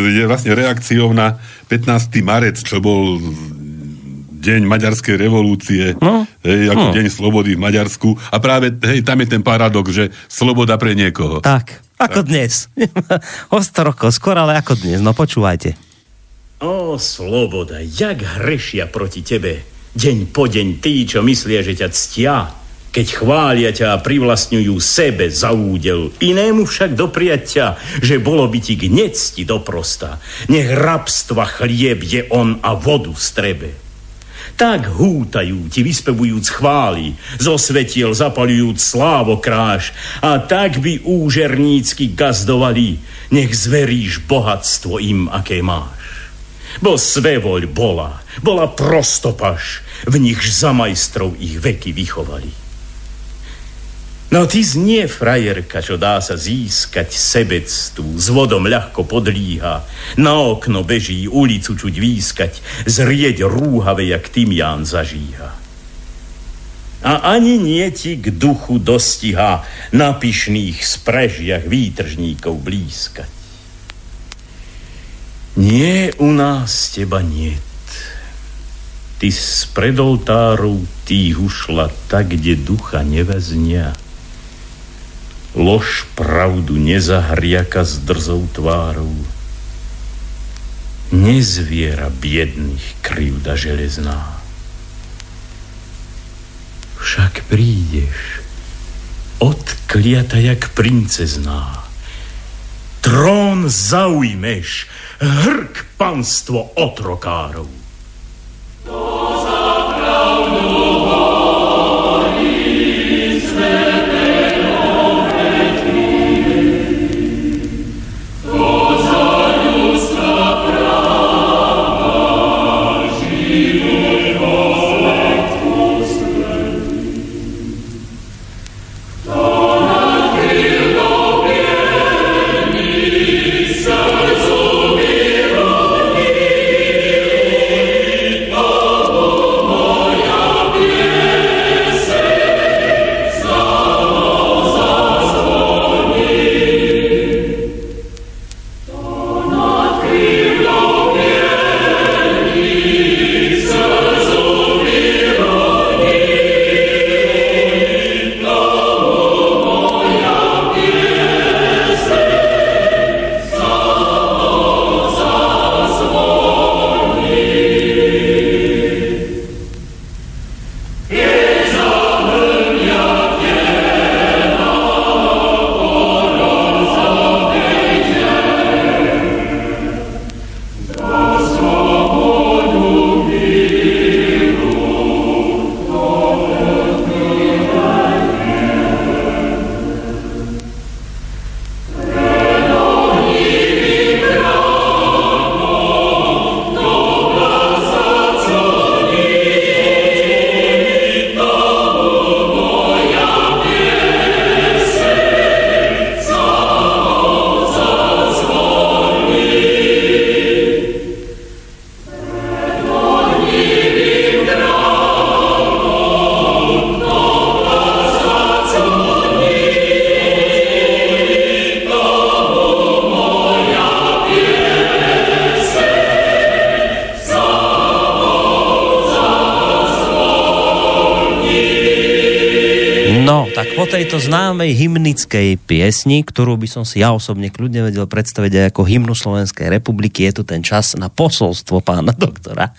je vlastne reakciou na 15. marec, čo bol deň maďarskej revolúcie, No. hej, ako No. deň slobody v Maďarsku. A práve hej, tam je ten paradox, že sloboda pre niekoho. Tak, ako dnes. o 100 rokov, skôr ale ako dnes, no počúvajte. Ó, sloboda, jak hrešia proti tebe. Deň po deň tí, čo myslia, že ťa ctia, keď chvália ťa a privlastňujú sebe za údel. Inému však dopriať ťa, že bolo by ti k necti doprosta. Nech rabstva chlieb je on a vodu strebe. Tak hútajú ti, vyspevujúc chvály, zo svetiel zapalujúc slávokráš a tak by úžernícky gazdovali, nech zveríš bohatstvo im, aké máš. Bo svevoľ bola, bola prostopaš, v nich za majstrov ich veky vychovali. No ty znie frajerka, čo dá sa získať sebectvu, s vodom ľahko podlíha, na okno beží ulicu čuť výskať, zrieť rúhave, jak tymián zažíha. A ani nie ti k duchu dostiha na pyšných sprežiach výtržníkov blízkať. Nie u nás teba niet. Ty z predoltáru tých ušla tak, kde ducha neveznia. Lož pravdu nezahriaka s drzou tvárou. nezviera biedných krivda železná. Však prídeš, odkliata jak princezná. Trón zaujmeš, hrk panstvo otrokárov. To tejto známej hymnickej piesni, ktorú by som si ja osobne kľudne vedel predstaviť aj ako hymnu Slovenskej republiky, je tu ten čas na posolstvo pána doktora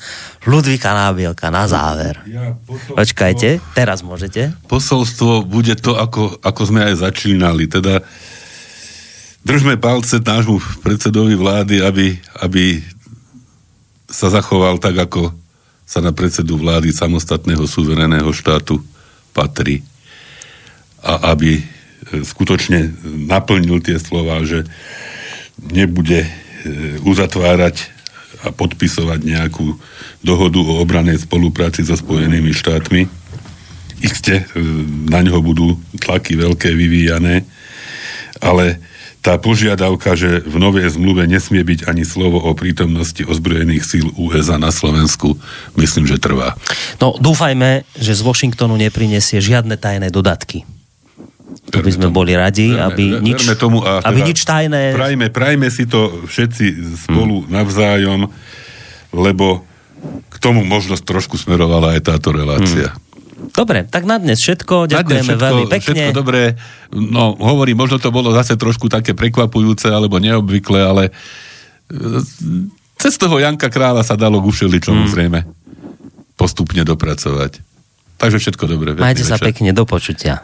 Ludvíka Nábielka na záver. Ja, posolstvo, Počkajte, teraz môžete. Posolstvo bude to, ako, ako sme aj začínali, teda držme palce nášmu predsedovi vlády, aby, aby sa zachoval tak, ako sa na predsedu vlády samostatného suvereného štátu patrí a aby e, skutočne naplnil tie slova, že nebude e, uzatvárať a podpisovať nejakú dohodu o obranej spolupráci so Spojenými štátmi. Iste na ňoho budú tlaky veľké vyvíjané, ale tá požiadavka, že v novej zmluve nesmie byť ani slovo o prítomnosti ozbrojených síl USA na Slovensku, myslím, že trvá. No, dúfajme, že z Washingtonu neprinesie žiadne tajné dodatky to by sme tomu. boli radi, verme, aby, nič, tomu a aby teda nič tajné... Prajme, prajme si to všetci spolu hmm. navzájom, lebo k tomu možnosť trošku smerovala aj táto relácia. Hmm. Dobre, tak na dnes všetko. Ďakujeme všetko, veľmi pekne. Všetko dobré. No, hovorím, možno to bolo zase trošku také prekvapujúce alebo neobvyklé, ale e, cez toho Janka Krála sa dalo k ušeličomu hmm. zrejme postupne dopracovať. Takže všetko dobré. Majte sa pekne, do počutia.